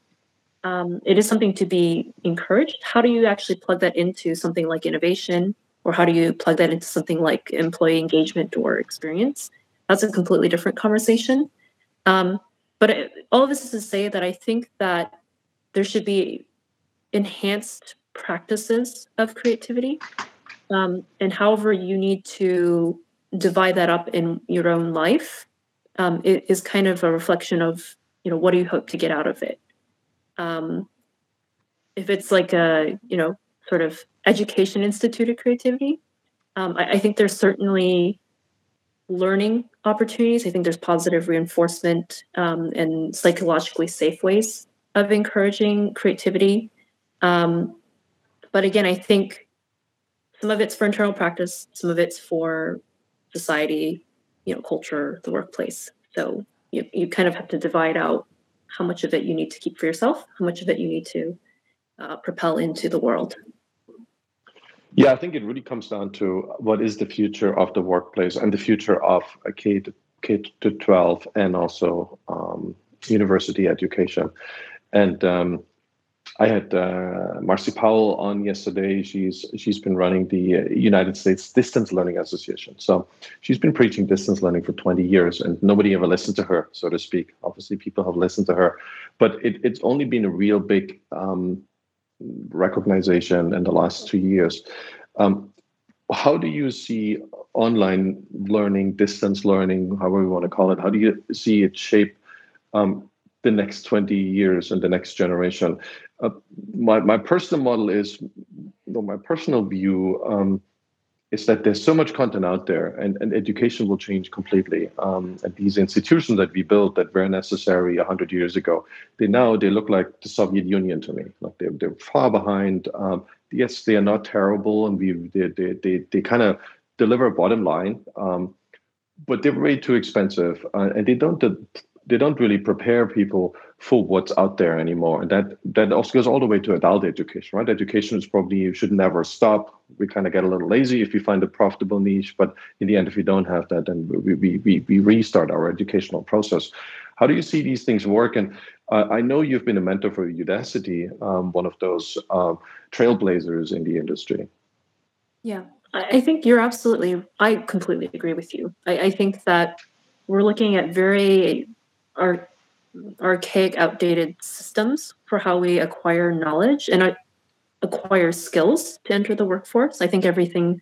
Speaker 2: um, it is something to be encouraged. How do you actually plug that into something like innovation, or how do you plug that into something like employee engagement or experience? That's a completely different conversation. Um, but it, all of this is to say that I think that there should be enhanced practices of creativity. Um, and however you need to divide that up in your own life um, it is kind of a reflection of you know what do you hope to get out of it um, if it's like a you know sort of education institute of creativity um, I, I, think there's certainly learning opportunities. I think there's positive reinforcement um, and psychologically safe ways of encouraging creativity. Um, but again, I think some of it's for internal practice, some of it's for society, you know, culture, the workplace. So you, you kind of have to divide out how much of it you need to keep for yourself, how much of it you need to uh, propel into the world.
Speaker 1: Yeah, I think it really comes down to what is the future of the workplace and the future of a K to K to twelve and also um, university education. And um, I had uh, Marci Powell on yesterday. She's she's been running the uh, United States Distance Learning Association. So she's been preaching distance learning for 20 years, and nobody ever listened to her, so to speak. Obviously, people have listened to her, but it, it's only been a real big um, recognition in the last two years. Um, how do you see online learning, distance learning, however you want to call it? How do you see it shape um, the next 20 years and the next generation? Uh, my, my personal model is, my personal view um, is that there's so much content out there and, and education will change completely. Um, and these institutions that we built that were necessary 100 years ago, they now, they look like the Soviet Union to me. Like they're, they're far behind. Um, yes, they are not terrible and we, they, they, they, they kind of deliver a bottom line, um, but they're way too expensive uh, and they don't they don't really prepare people for what's out there anymore. And that that also goes all the way to adult education, right? Education is probably you should never stop. We kind of get a little lazy if you find a profitable niche, but in the end, if you don't have that, then we we we, we restart our educational process. How do you see these things work? And uh, I know you've been a mentor for Udacity, um, one of those uh, trailblazers in the industry.
Speaker 2: Yeah, I think you're absolutely. I completely agree with you. I, I think that we're looking at very our archaic, outdated systems for how we acquire knowledge and acquire skills to enter the workforce. I think everything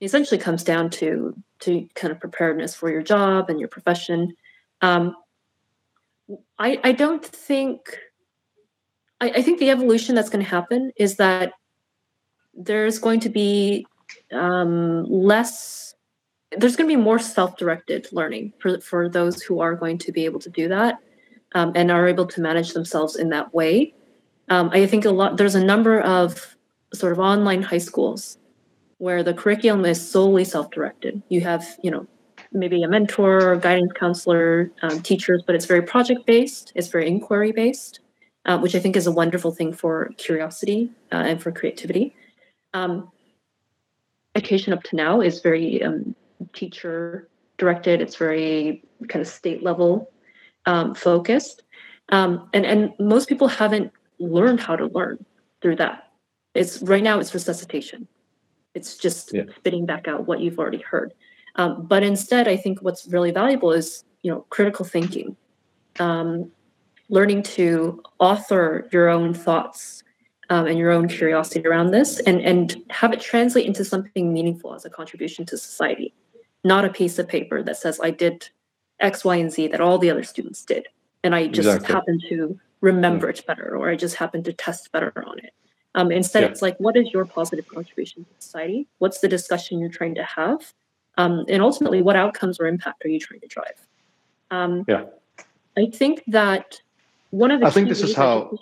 Speaker 2: essentially comes down to to kind of preparedness for your job and your profession. Um, I, I don't think I, I think the evolution that's going to happen is that there's going to be um, less there's going to be more self-directed learning for, for those who are going to be able to do that um, and are able to manage themselves in that way. Um, i think a lot there's a number of sort of online high schools where the curriculum is solely self-directed. You have you know maybe a mentor guidance counselor um, teachers but it's very project based it's very inquiry based uh, which i think is a wonderful thing for curiosity uh, and for creativity. Um, education up to now is very um, teacher directed. It's very kind of state level um, focused, um, and and most people haven't learned how to learn through that. It's right now it's resuscitation. It's just yeah. spitting back out what you've already heard. Um, but instead, I think what's really valuable is you know critical thinking, um, learning to author your own thoughts um, and your own curiosity around this, and and have it translate into something meaningful as a contribution to society not a piece of paper that says I did X, Y, and Z that all the other students did. And I just exactly. happen to remember it better or I just happen to test better on it. Um, instead, yeah. it's like, what is your positive contribution to society? What's the discussion you're trying to have? Um, and ultimately, what outcomes or impact are you trying to drive? Um,
Speaker 1: yeah.
Speaker 2: I think that one of the
Speaker 1: I think this is how,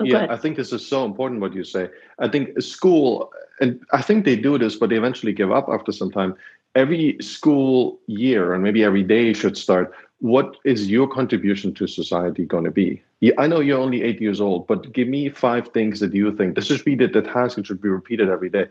Speaker 1: oh, yeah, I think this is so important what you say. I think school, and I think they do this, but they eventually give up after some time every school year and maybe every day should start what is your contribution to society going to be i know you're only eight years old but give me five things that you think this should be the, task it should be repeated every day.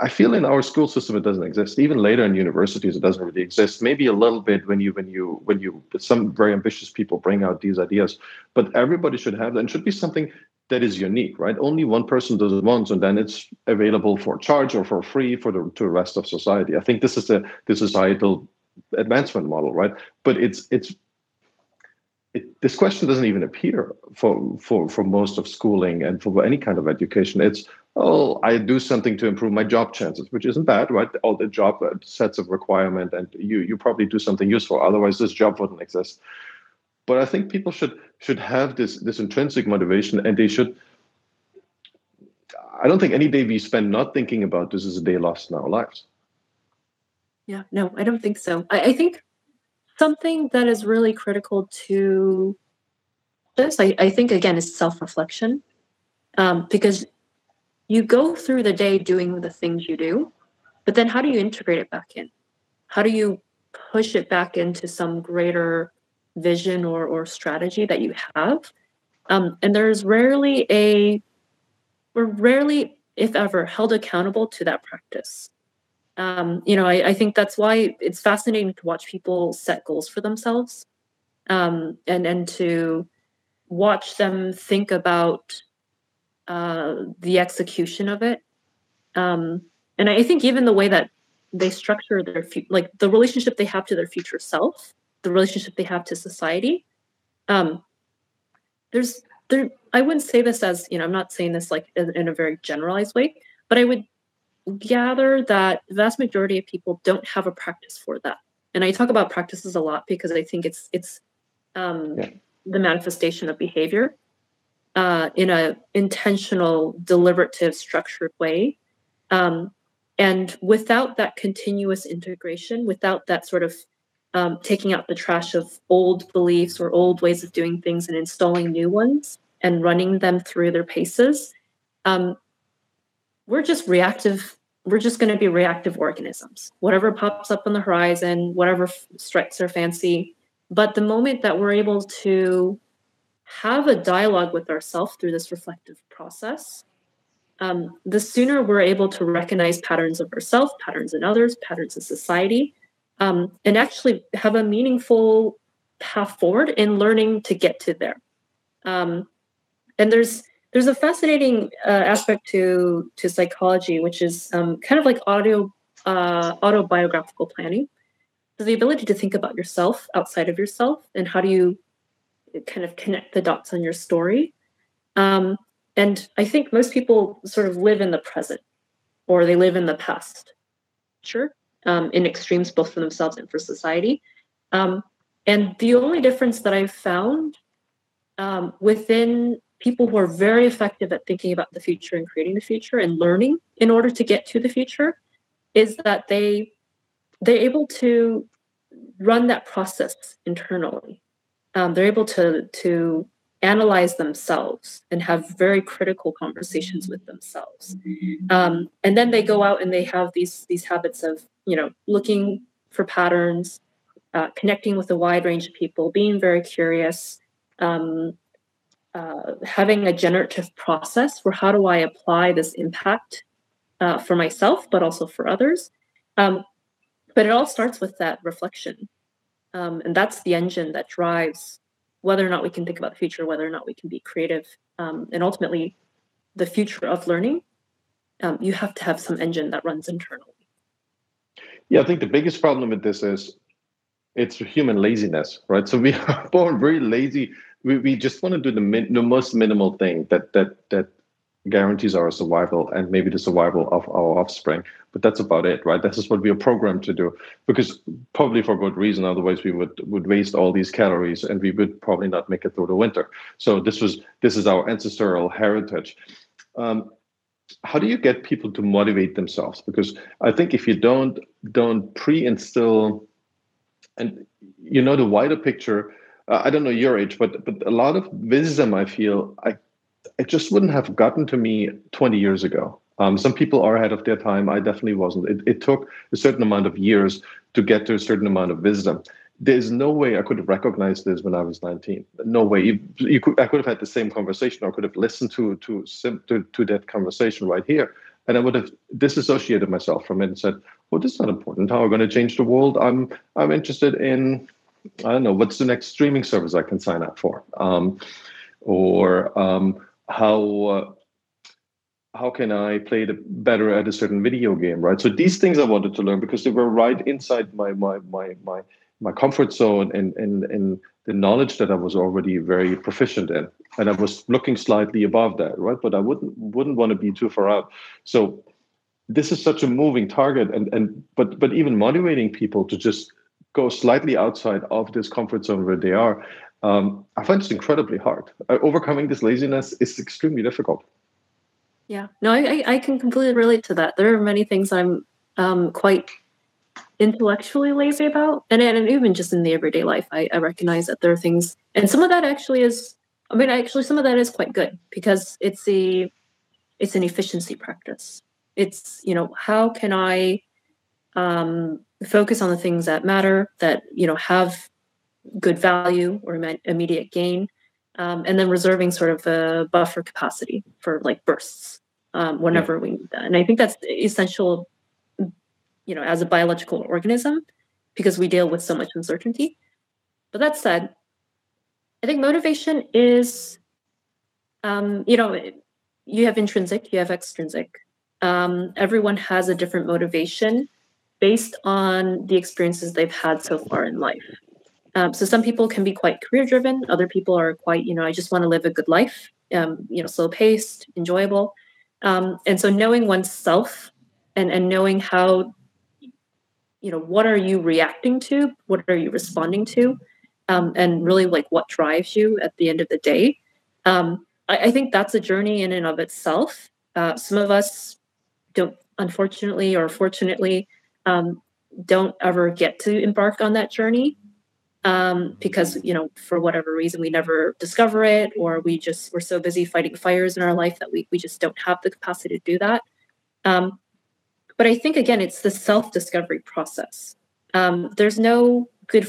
Speaker 1: I feel in our school system it doesn't exist. Even later in universities it doesn't really exist. Maybe a little bit when you when you when you some very ambitious people bring out these ideas but everybody should have that and should be something that is unique, right? Only one person does it once, and then it's available for charge or for free for the to the rest of society. I think this is the the societal advancement model, right? But it's it's it, this question doesn't even appear for for for most of schooling and for any kind of education. It's oh, I do something to improve my job chances, which isn't bad, right? All the job uh, sets of requirement, and you you probably do something useful. Otherwise, this job wouldn't exist but i think people should should have this this intrinsic motivation and they should i don't think any day we spend not thinking about this is a day lost in our lives.
Speaker 2: Yeah no i don't think so. I, I think something that is really critical to this i, I think again is self-reflection. Um, because you go through the day doing the things you do but then how do you integrate it back in? How do you push it back into some greater vision or, or strategy that you have. Um, and there's rarely a, we're rarely, if ever, held accountable to that practice. Um, you know, I, I, think that's why it's fascinating to watch people set goals for themselves um, and, and to watch them think about uh, the execution of it. Um, and I think even the way that they structure their like the relationship they have to their future self, the relationship they have to society. Um, there's there. I wouldn't say this as you know. I'm not saying this like in, in a very generalized way, but I would gather that the vast majority of people don't have a practice for that. And I talk about practices a lot because I think it's it's um, yeah. the manifestation of behavior uh, in a intentional, deliberative, structured way. Um, and without that continuous integration, without that sort of um, taking out the trash of old beliefs or old ways of doing things and installing new ones and running them through their paces, um, we're just reactive. We're just going to be reactive organisms. Whatever pops up on the horizon, whatever f- strikes our fancy. But the moment that we're able to have a dialogue with ourselves through this reflective process, um, the sooner we're able to recognize patterns of ourselves, patterns in others, patterns in society, um, and actually have a meaningful path forward in learning to get to there. Um, and there's there's a fascinating uh, aspect to to psychology, which is um, kind of like audio uh, autobiographical planning. So the ability to think about yourself outside of yourself, and how do you kind of connect the dots on your story. Um, and I think most people sort of live in the present or they live in the past, sure, um, in extremes, both for themselves and for society. Um, and the only difference that I've found um, within people who are very effective at thinking about the future and creating the future and learning in order to get to the future is that they they're able to run that process internally. Um, they're able to to analyze themselves and have very critical conversations with themselves. Um, and then they go out and they have these these habits of you know looking for patterns uh, connecting with a wide range of people being very curious um, uh, having a generative process for how do i apply this impact uh, for myself but also for others. Um, but it all starts with that reflection. Um, and that's the engine that drives whether or not we can think about the future, whether or not we can be creative, um, and ultimately the future of learning, um, you have to have some engine that runs internally.
Speaker 1: Yeah, I think the biggest problem with this is it's human laziness, right? So we are born very lazy. We, we just want to do the, min, the most minimal thing that that that guarantees our survival and maybe the survival of our offspring. But that's about it, right? This is what we are programmed to do. Because probably for good reason, otherwise we would would waste all these calories and we would probably not make it through the winter. So this was this is our ancestral heritage. Um, how do you get people to motivate themselves? Because I think if you don't don't pre-instill and you know the wider picture, uh, I don't know your age, but but a lot of wisdom I feel I it just wouldn't have gotten to me 20 years ago. Um, some people are ahead of their time. I definitely wasn't. It, it took a certain amount of years to get to a certain amount of wisdom. There's no way I could have recognized this when I was 19. No way. You, you could, I could have had the same conversation, or could have listened to to, to to that conversation right here, and I would have disassociated myself from it and said, "Well, this is not important. How are we going to change the world? I'm I'm interested in I don't know what's the next streaming service I can sign up for, um, or um, how uh, how can I play the better at a certain video game, right? So these things I wanted to learn because they were right inside my my my my my comfort zone and and and the knowledge that I was already very proficient in, and I was looking slightly above that, right? But I wouldn't wouldn't want to be too far out. So this is such a moving target, and and but but even motivating people to just go slightly outside of this comfort zone where they are um, I find it incredibly hard. Uh, overcoming this laziness is extremely difficult.
Speaker 2: Yeah, no, I, I can completely relate to that. There are many things I'm um, quite intellectually lazy about, and, and even just in the everyday life, I, I recognize that there are things, and some of that actually is. I mean, actually, some of that is quite good because it's a it's an efficiency practice. It's you know how can I um, focus on the things that matter that you know have good value or immediate gain, um, and then reserving sort of a buffer capacity for like bursts um, whenever yeah. we need that. And I think that's essential, you know, as a biological organism because we deal with so much uncertainty. But that said, I think motivation is, um, you know, you have intrinsic, you have extrinsic. Um, everyone has a different motivation based on the experiences they've had so far in life. Um, so some people can be quite career driven. Other people are quite, you know, I just want to live a good life, um, you know, slow paced, enjoyable. Um, and so knowing oneself and, and knowing how, you know, what are you reacting to? What are you responding to? Um, and really like what drives you at the end of the day. Um, I, I, think that's a journey in and of itself. Uh, some of us don't, unfortunately or fortunately, um, don't ever get to embark on that journey um, because you know for whatever reason we never discover it or we just we're so busy fighting fires in our life that we, we just don't have the capacity to do that. Um, but i think again it's the self-discovery process. Um, there's no good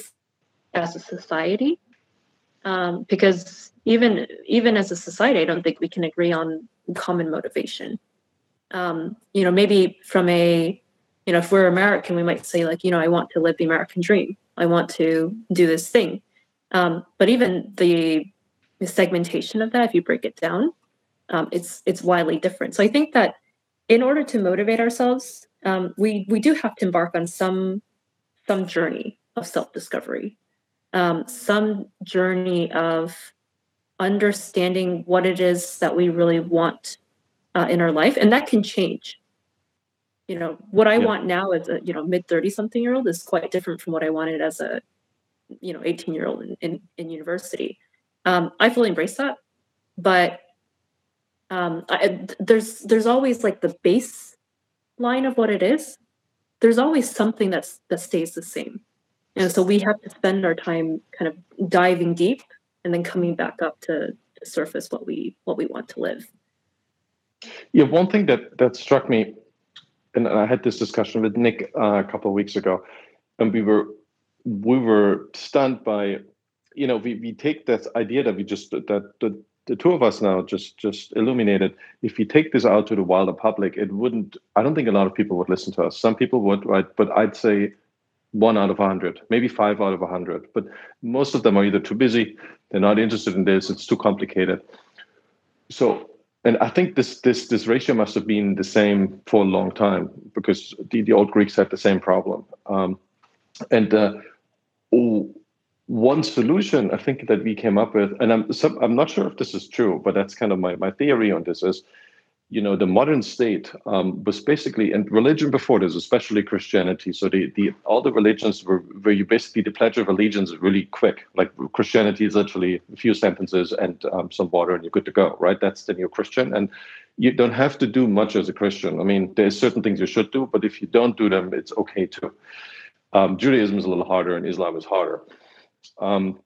Speaker 2: as a society um, because even even as a society i don't think we can agree on common motivation. Um, you know maybe from a you know if we're american we might say like you know i want to live the american dream I want to do this thing. Um, but even the, segmentation of that, if you break it down, um, it's it's widely different. So I think that in order to motivate ourselves, um, we we do have to embark on some some journey of self discovery, um, some journey of understanding what it is that we really want uh, in our life, and that can change you know what i yeah. want now as a you know mid 30 something year old is quite different from what i wanted as a you know 18 year old in, in, in university. Um, i fully embrace that but um, I, there's there's always like the base line of what it is. There's always something that's that stays the same. And so we have to spend our time kind of diving deep and then coming back up to, to surface what we what we want to live.
Speaker 1: Yeah one thing that that struck me and I had this discussion with Nick uh, a couple of weeks ago, and we were we were stunned by, you know, we, we take this idea that we just that the, the two of us now just just illuminated. If we take this out to the wider public, it wouldn't. I don't think a lot of people would listen to us. Some people would, right? But I'd say one out of a hundred, maybe five out of a hundred. But most of them are either too busy, they're not interested in this, it's too complicated. So and I think this this this ratio must have been the same for a long time because the, the old Greeks had the same problem. Um, and uh, one solution I think that we came up with, and I'm I'm not sure if this is true, but that's kind of my my theory on this is you know the modern state um, was basically and religion before this especially christianity. So the, the all the religions were where you basically the pledge of allegiance really quick. Like christianity is literally a few sentences and um, some water and you're good to go right? That's the new christian. And you don't have to do much as a christian. I mean there's certain things you should do but if you don't do them it's okay too. Um, judaism is a little harder and islam is harder. Um,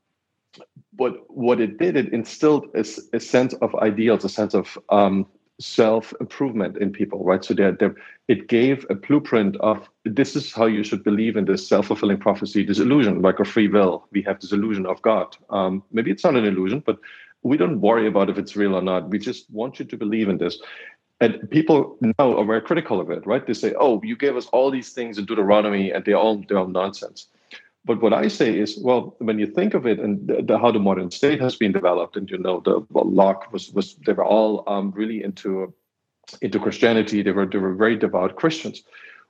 Speaker 1: but what it did, it instilled a, a, sense of ideals, a sense of um, self improvement in people, right? So that it gave a blueprint of this is how you should believe in this self fulfilling prophecy, this illusion, like a free will. We have this illusion of God. Um, maybe it's not an illusion, but we don't worry about if it's real or not. We just want you to believe in this. And people now are very critical of it, right? They say, "Oh, you gave us all these things in Deuteronomy, and they're all they're all nonsense." But what I say is, well, when you think of it and the, the, how the modern state has been developed, and you know, the well, Locke was was they were all um, really into into Christianity. They were they were very devout Christians.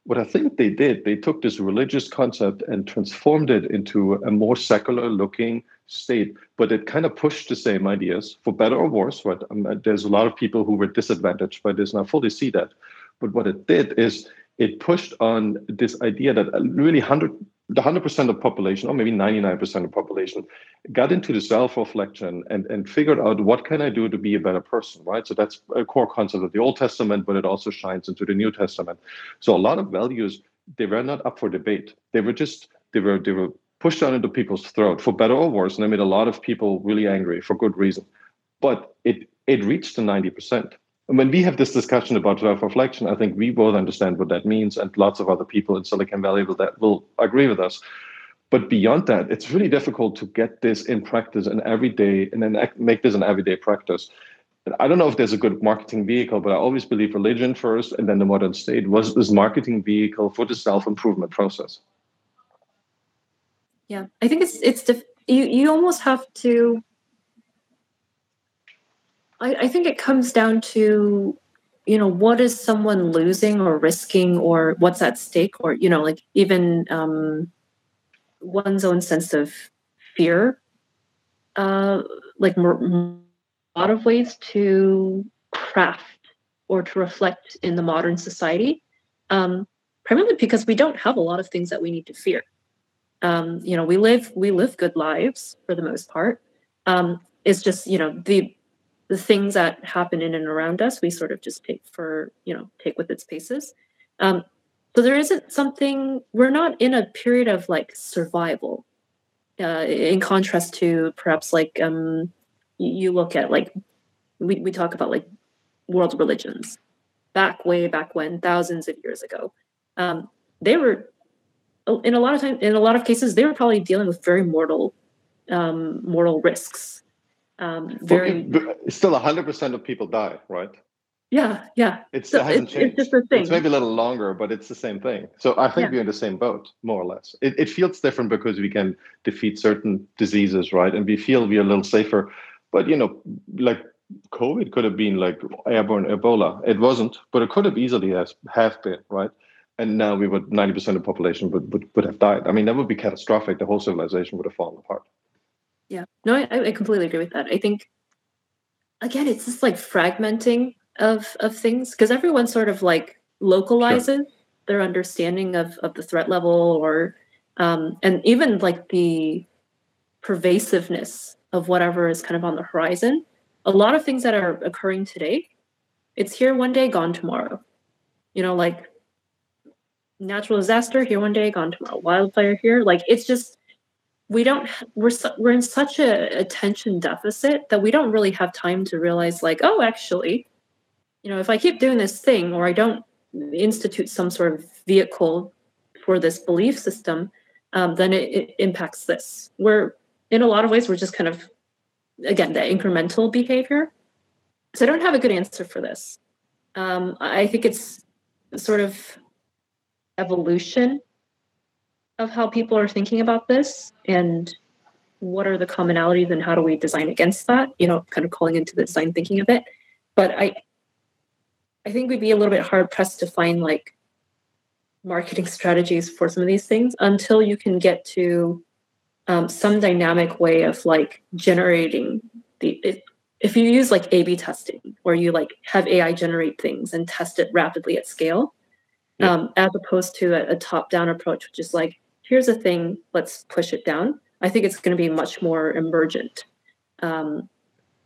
Speaker 1: What I think they did, they took this religious concept and transformed it into a more secular looking state, but it kind of pushed the same ideas for better or worse. Right? Um, there's a lot of people who were disadvantaged by this, and I fully see that. But what it did is it pushed on this idea that really 100 the 100% of population or maybe 99% of population got into the self-reflection and, and figured out what can i do to be a better person right? So that's a core concept of the old testament but it also shines into the new testament. So a lot of values they were not up for debate. They were just they were they were pushed down into people's throat for better or worse and they made a lot of people really angry for good reason. But it it reached the 90% when we have this discussion about self-reflection, I think we both understand what that means, and lots of other people in Silicon Valley will that will agree with us. But beyond that, it's really difficult to get this in practice and every day, and then make this an everyday practice. I don't know if there's a good marketing vehicle, but I always believe religion first, and then the modern state was this marketing vehicle for the self-improvement process.
Speaker 2: Yeah, I think it's it's you you almost have to I, I think it comes down to you know what is someone losing or risking or what's at stake or you know like even um, one's own sense of fear uh, like a lot of ways to craft or to reflect in the modern society um, primarily because we don't have a lot of things that we need to fear. Um, you know we live we live good lives for the most part. Um, it's just you know the the things that happen in and around us we sort of just take for you know take with its paces. Um, so there isn't something we're not in a period of like survival uh, in contrast to perhaps like um, you look at like we, we talk about like world religions back way back when thousands of years ago. Um, they were in a lot of time in a lot of cases they were probably dealing with very mortal um, mortal risks um, very
Speaker 1: well, still 100% of people die right?
Speaker 2: Yeah yeah.
Speaker 1: It still
Speaker 2: so
Speaker 1: hasn't
Speaker 2: it's,
Speaker 1: changed.
Speaker 2: it's just a thing.
Speaker 1: It's maybe a little longer but it's the same thing. So i think
Speaker 2: Yeah.
Speaker 1: we're in the same boat more or less. It, it feels different because we can defeat certain diseases right? And we feel we're a little safer. But you know like covid could have been like airborne ebola. It wasn't but it could have easily has have been right? And now we would 90% of the population would, would, would have died. I mean that would be catastrophic. The whole civilization would have fallen apart
Speaker 2: Yeah. No, I, I completely agree with that. I think again, it's just like fragmenting of of things because everyone sort of like localizes their understanding of of the threat level or um, and even like the pervasiveness of whatever is kind of on the horizon. A lot of things that are occurring today, it's here one day, gone tomorrow. You know, like natural disaster here one day, gone tomorrow. Wildfire here, like it's just we don't we're we're in such a attention deficit that we don't really have time to realize like oh actually you know if i keep doing this thing or i don't institute some sort of vehicle for this belief system um, then it, it impacts this. We're in a lot of ways we're just kind of again that incremental behavior. So i don't have a good answer for this. Um, i think it's sort of evolution of how people are thinking about this and what are the commonalities and how do we design against that you know kind of calling into the design thinking a bit but i i think we'd be a little bit hard pressed to find like marketing strategies for some of these things until you can get to um, some dynamic way of like generating the it, if you use like a b testing where you like have ai generate things and test it rapidly at scale
Speaker 1: Yeah.
Speaker 2: um, as opposed to a, a top down approach which is like here's a thing let's push it down i think it's going to be much more emergent um,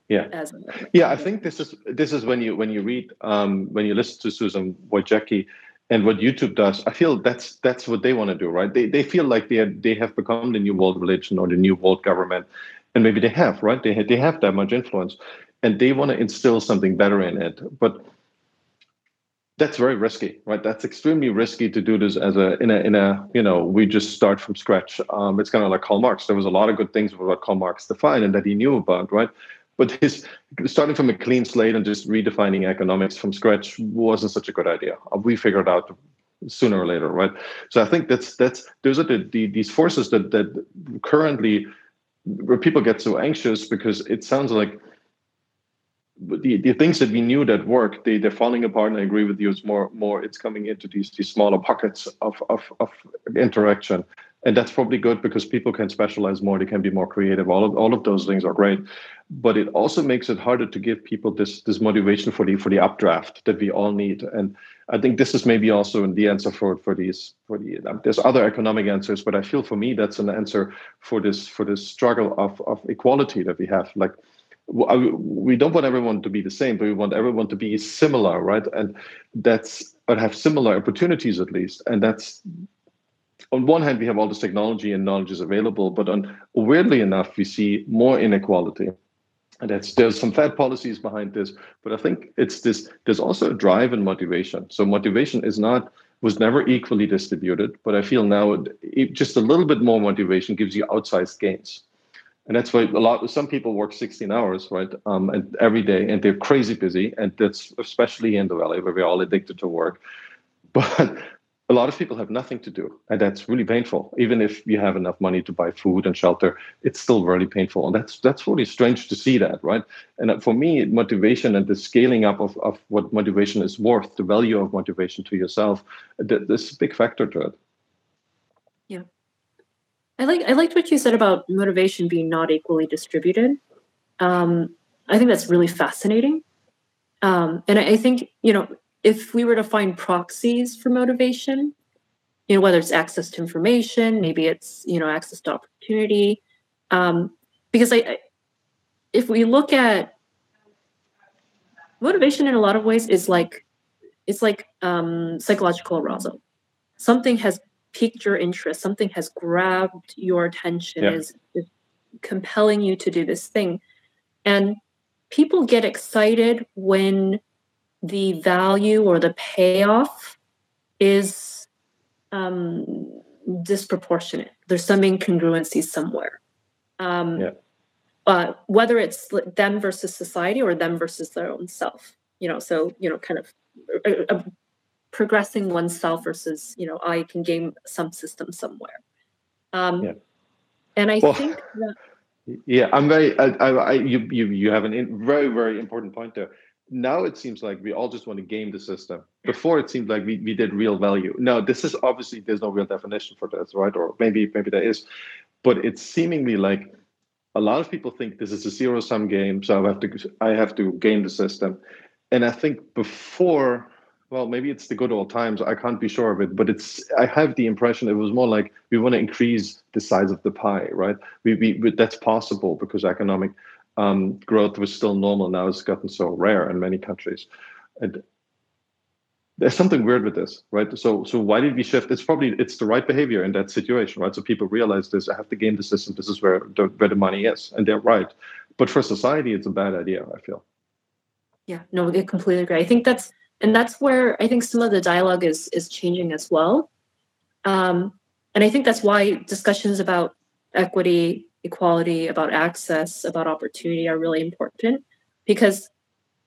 Speaker 1: Yeah.
Speaker 2: as
Speaker 1: Yeah, I think this is this is when you when you read um, when you listen to Susan Wojcicki and what YouTube does. I feel that's that's what they want to do, right? They they feel like they are, they have become the new world religion or the new world government, and maybe they have, right? They ha- they have that much influence, and they want to instill something better in it, but. That's very risky, right? That's extremely risky to do this as a in a in a you know we just start from scratch. Um, it's kind of like Karl Marx. There was a lot of good things about Karl Marx defined and that he knew about, right? But his starting from a clean slate and just redefining economics from scratch wasn't such a good idea. Uh, We figured out sooner or later, right? So I think that's that's those are the, the these forces that that currently where people get so anxious because it sounds like the, the things that we knew that work they they're falling apart and I agree with you it's more more it's coming into these these smaller pockets of of, of interaction. And that's probably good because people can specialize more they can be more creative. All of all of those things are great. But it also makes it harder to give people this this motivation for the for the updraft that we all need. And i think this is maybe also in the answer for for these for the um, there's other economic answers but i feel for me that's an answer for this for this struggle of of equality that we have. Like we don't want everyone to be the same but we want everyone to be similar right? And that's but have similar opportunities at least. And that's on one hand we have all this technology and knowledge is available but on weirdly enough we see more inequality. And that's there's some fat policies behind this but i think it's this there's also a drive and motivation. So motivation is not was never equally distributed but i feel now it, it- just a little bit more motivation gives you outsized gains and that's why a lot some people work 16 hours right um, and every day and they're crazy busy and that's especially in the valley where we're all addicted to work. But a lot of people have nothing to do and that's really painful. Even if you have enough money to buy food and shelter it's still really painful. And that's that's really strange to see that right? And uh, for me motivation and the scaling up of, of what motivation is worth the value of motivation to yourself there's a big factor to it.
Speaker 2: Yeah i like i liked what you said about motivation being not equally distributed um, i think that's really fascinating um, and I, I think you know if we were to find proxies for motivation, you know, whether it's access to information, maybe it's, you know, access to opportunity. Um, because I, I if we look at motivation in a lot of ways is like it's like um, psychological arousal. Something has piqued your interest, something has grabbed your attention, is, is compelling you to do this thing. And people get excited when the value or the payoff is um, disproportionate. There's some incongruency somewhere. Um, yeah. Uh, whether it's them versus society or them versus their own self, you know, so, you know, kind of uh, uh, progressing oneself versus, you know, I can game some system somewhere. Um, yeah. And I well, think that.
Speaker 1: Yeah, I'm very. I, I, I, you, you, you have a very, very important point there now it seems like we all just want to game the system. Before it seemed like we, we did real value. Now this is obviously there's no real definition for this, right? Or maybe maybe there is, but it's seemingly like a lot of people think this is a zero sum game, so I have to I have to game the system. And I think before, well, maybe it's the good old times. I can't be sure of it, but it's I have the impression it was more like we want to increase the size of the pie, right? We, we that's possible because economic um, growth was still normal. Now it's gotten so rare in many countries. And there's something weird with this, right? So, so why did we shift? It's probably it's the right behavior in that situation, right? So people realize this. I have to game the system. This is where the, where the money is, and they're right. But for society, it's a bad idea. I feel.
Speaker 2: Yeah, no, I completely agree. I think that's and that's where I think some of the dialogue is is changing as well. Um, and I think that's why discussions about equity equality, about access, about opportunity are really important because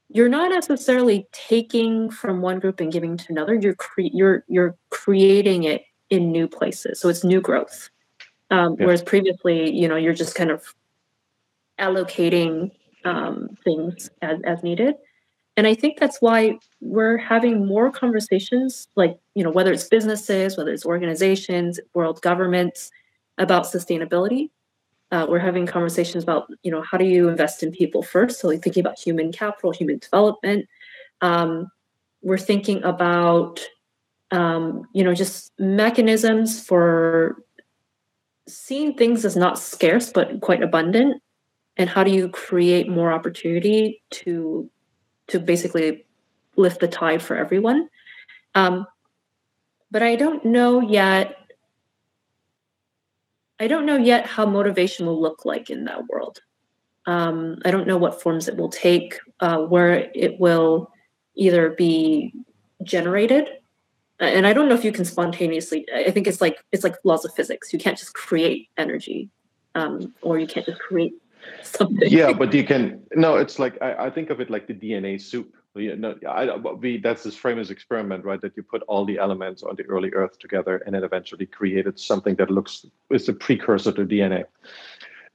Speaker 2: you're not necessarily taking from one group and giving to another. You're cre- you're you're creating it in new places, so it's new growth. Um, yeah. Whereas previously, you know, you're just kind of allocating um, things as, as needed. And I think that's why we're having more conversations, like you know, whether it's businesses, whether it's organizations, world governments, about sustainability. Uh, we're having conversations about you know how do you invest in people first? So like thinking about human capital human development. Um, we're thinking about um, you know just mechanisms for seeing things as not scarce but quite abundant. And how do you create more opportunity to to basically lift the tide for everyone um, but i don't know yet I don't know yet how motivation will look like in that world. Um, I don't know what forms it will take, uh, where it will either be generated, and I don't know if you can spontaneously. I think it's like it's like laws of physics. You can't just create energy, um, or you can't just create something.
Speaker 1: Yeah, but you can. No, it's like I, I think of it like the DNA soup yeah, no, I, we that's this Framers experiment, right? That you put all the elements on the early Earth together, and it eventually created something that looks is a precursor to DNA.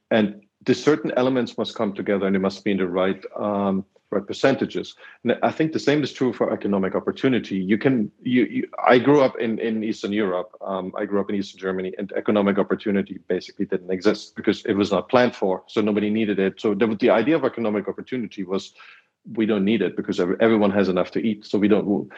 Speaker 1: And the certain elements must come together, and they must be in the right um, right percentages. And I think the same is true for economic opportunity. You can you, you I grew up in in Eastern Europe. Um, I grew up in Eastern Germany, and economic opportunity basically didn't exist because it was not planned for, so nobody needed it. So the, the idea of economic opportunity was we don't need it because everyone has enough to eat. So we don't.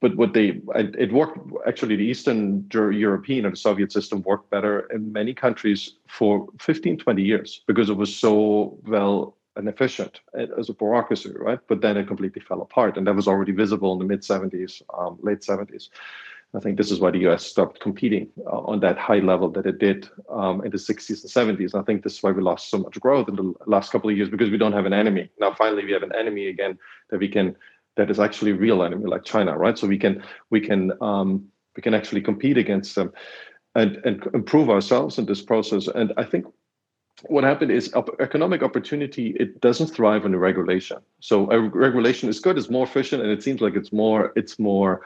Speaker 1: But what they it worked actually the Eastern European or the Soviet system worked better in many countries for 15, 20 years because it was so well and efficient as a bureaucracy, right? But then it completely fell apart, and that was already visible in the mid 70s, um, late 70s. I think this is why the US stopped competing uh, on that high level that it did um, in the 60s and 70s. I think this is why we lost so much growth in the last couple of years because we don't have an enemy. Now, finally, we have an enemy again that we can that is actually real enemy like China, right? So we can we can um, we can actually compete against them and and improve ourselves in this process. And I think what happened is economic opportunity it doesn't thrive on regulation so a regulation is good it's more efficient and it seems like it's more it's more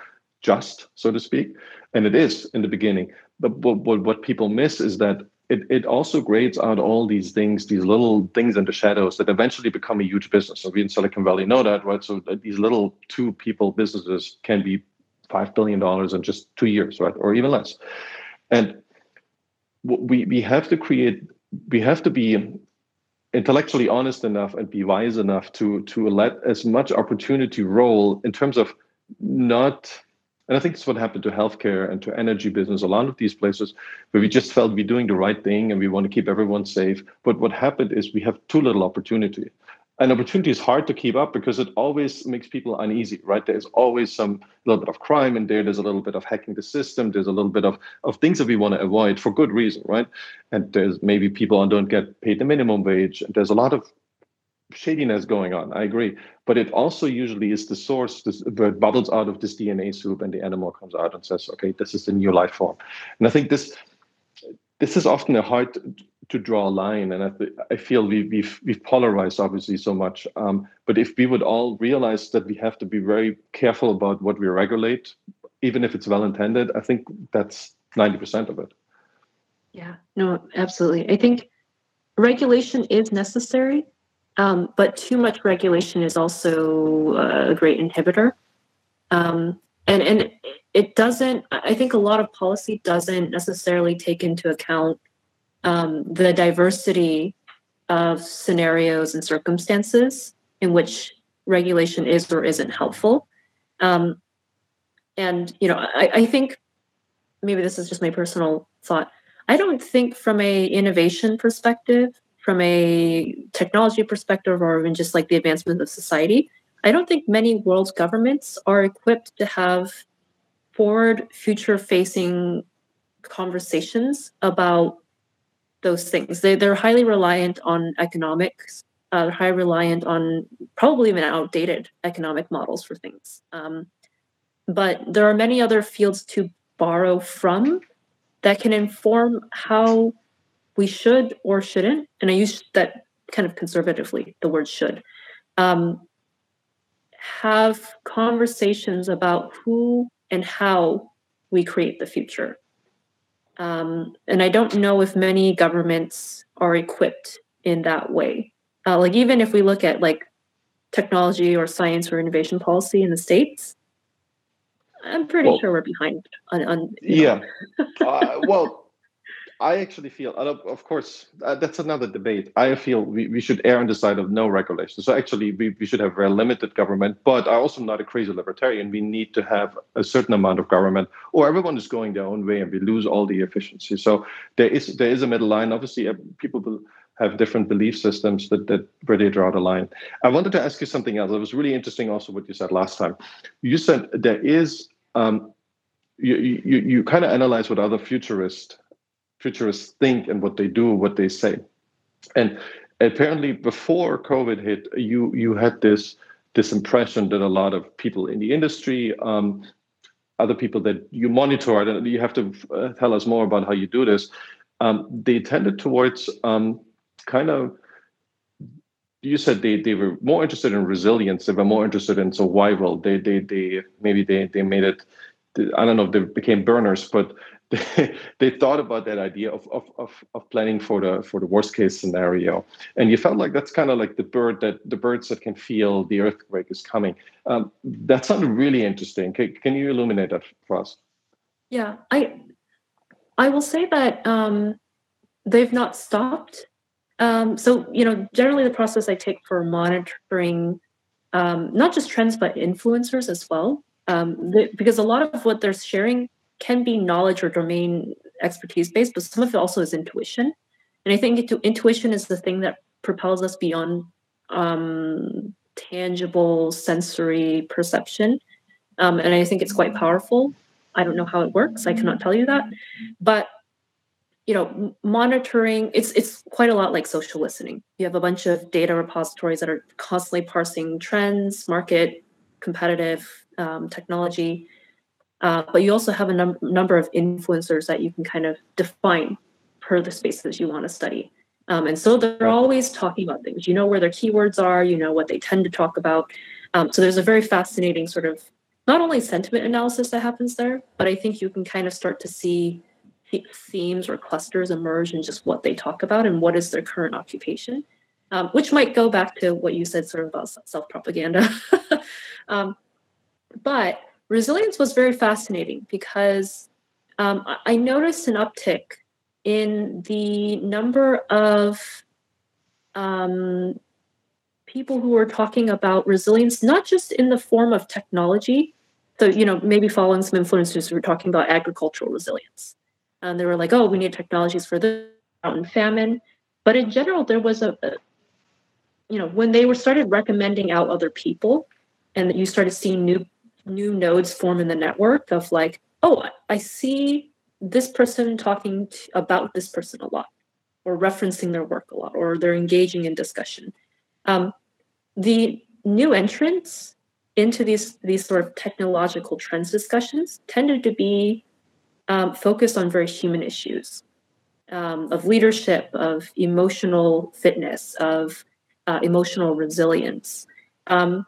Speaker 1: just, so to speak, and it is in the beginning. But, but, but what people miss is that it, it also grades out all these things, these little things in the shadows that eventually become a huge business. So we in Silicon Valley know that, right? So these little two people businesses can be five billion dollars in just two years, right, or even less. And we we have to create, we have to be intellectually honest enough and be wise enough to to let as much opportunity roll in terms of not and I think it's what happened to healthcare and to energy business, a lot of these places where we just felt we're doing the right thing and we want to keep everyone safe. But what happened is we have too little opportunity. And opportunity is hard to keep up because it always makes people uneasy, right? There's always some little bit of crime in there. There's a little bit of hacking the system. There's a little bit of, of things that we want to avoid for good reason, right? And there's maybe people don't get paid the minimum wage. There's a lot of shadiness going on. I agree, but it also usually is the source where bubbles out of this DNA soup, and the animal comes out and says, "Okay, this is the new life form." And I think this this is often a hard to, draw a line, and I, th- I feel we, we've we've polarized obviously so much. Um, but if we would all realize that we have to be very careful about what we regulate, even if it's well intended, I think that's ninety percent of it.
Speaker 2: Yeah. No. Absolutely. I think regulation is necessary um, but too much regulation is also a great inhibitor. Um, and, and it doesn't, I think a lot of policy doesn't necessarily take into account um, the diversity of scenarios and circumstances in which regulation is or isn't helpful. Um, and, you know, I, I think maybe this is just my personal thought. I don't think from a innovation perspective from a technology perspective or even just like the advancement of society, I don't think many world governments are equipped to have forward, future facing conversations about those things. They, they're highly reliant on economics, uh, highly reliant on probably even outdated economic models for things. Um, but there are many other fields to borrow from that can inform how we should or shouldn't, and I use that kind of conservatively, the word should, um, have conversations about who and how we create the future. Um, and I don't know if many governments are equipped in that way. Uh, like even if we look at like technology or science or innovation policy in the states, I'm pretty well, sure we're behind on. on
Speaker 1: yeah. uh, well, I actually feel, of course, uh, that's another debate. I feel we, we should err on the side of no regulation. So actually, we, we should have very limited government. But I also not a crazy libertarian. We need to have a certain amount of government, or everyone is going their own way, and we lose all the efficiency. So there is there is a middle line. Obviously, people will have different belief systems that that where they draw the line. I wanted to ask you something else. It was really interesting, also what you said last time. You said there is. Um, you, you, you kind of analyze what other futurists futurists think and what they do, what they say. And apparently, before COVID hit, you you had this this impression that a lot of people in the industry, um, other people that you monitor, and you have to uh, tell us more about how you do this. Um, they tended towards um, kind of you said they, they were more interested in resilience they were more interested in survival they they they maybe they they made it i don't know if they became burners but they, thought about that idea of, of, of, of, planning for the for the worst case scenario. And you felt like that's kind of like the bird that the birds that can feel the earthquake is coming. Um, that sounded really interesting. Can, can you illuminate that for us?
Speaker 2: Yeah i i will say that um, they've not stopped. Um, so you know generally the process i take for monitoring um, not just trends but influencers as well. Um, because a lot of what they're sharing can be knowledge or domain expertise based, but some of it also is intuition. And I think intuition is the thing that propels us beyond um, tangible sensory perception. Um, and I think it's quite powerful. I don't know how it works. I cannot tell you that. But you know, monitoring it's it's quite a lot like social listening. You have a bunch of data repositories that are constantly parsing trends, market, competitive um, technology, uh, but you also have a num- number of influencers that you can kind of define per the spaces you want to study. Um, and so they're always talking about things. You know where their keywords are, you know what they tend to talk about. Um, so there's a very fascinating sort of not only sentiment analysis that happens there, but I think you can kind of start to see themes or clusters emerge in just what they talk about and what is their current occupation, um, which might go back to what you said sort of about self propaganda. um, but resilience was very fascinating because um, I noticed an uptick in the number of um, people who are talking about resilience, not just in the form of technology. So, you know, maybe following some influencers who were talking about agricultural resilience. And they were like, oh, we need technologies for the famine. But in general, there was a, a you know, when they were started recommending out other people and that you started seeing new new nodes form in the network of like, oh, I see this person talking about this person a lot or referencing their work a lot or they're engaging in discussion. Um, the new entrants into these these sort of technological trends discussions tended to be um, focused on very human issues um, of leadership of emotional fitness of uh, emotional resilience. Um,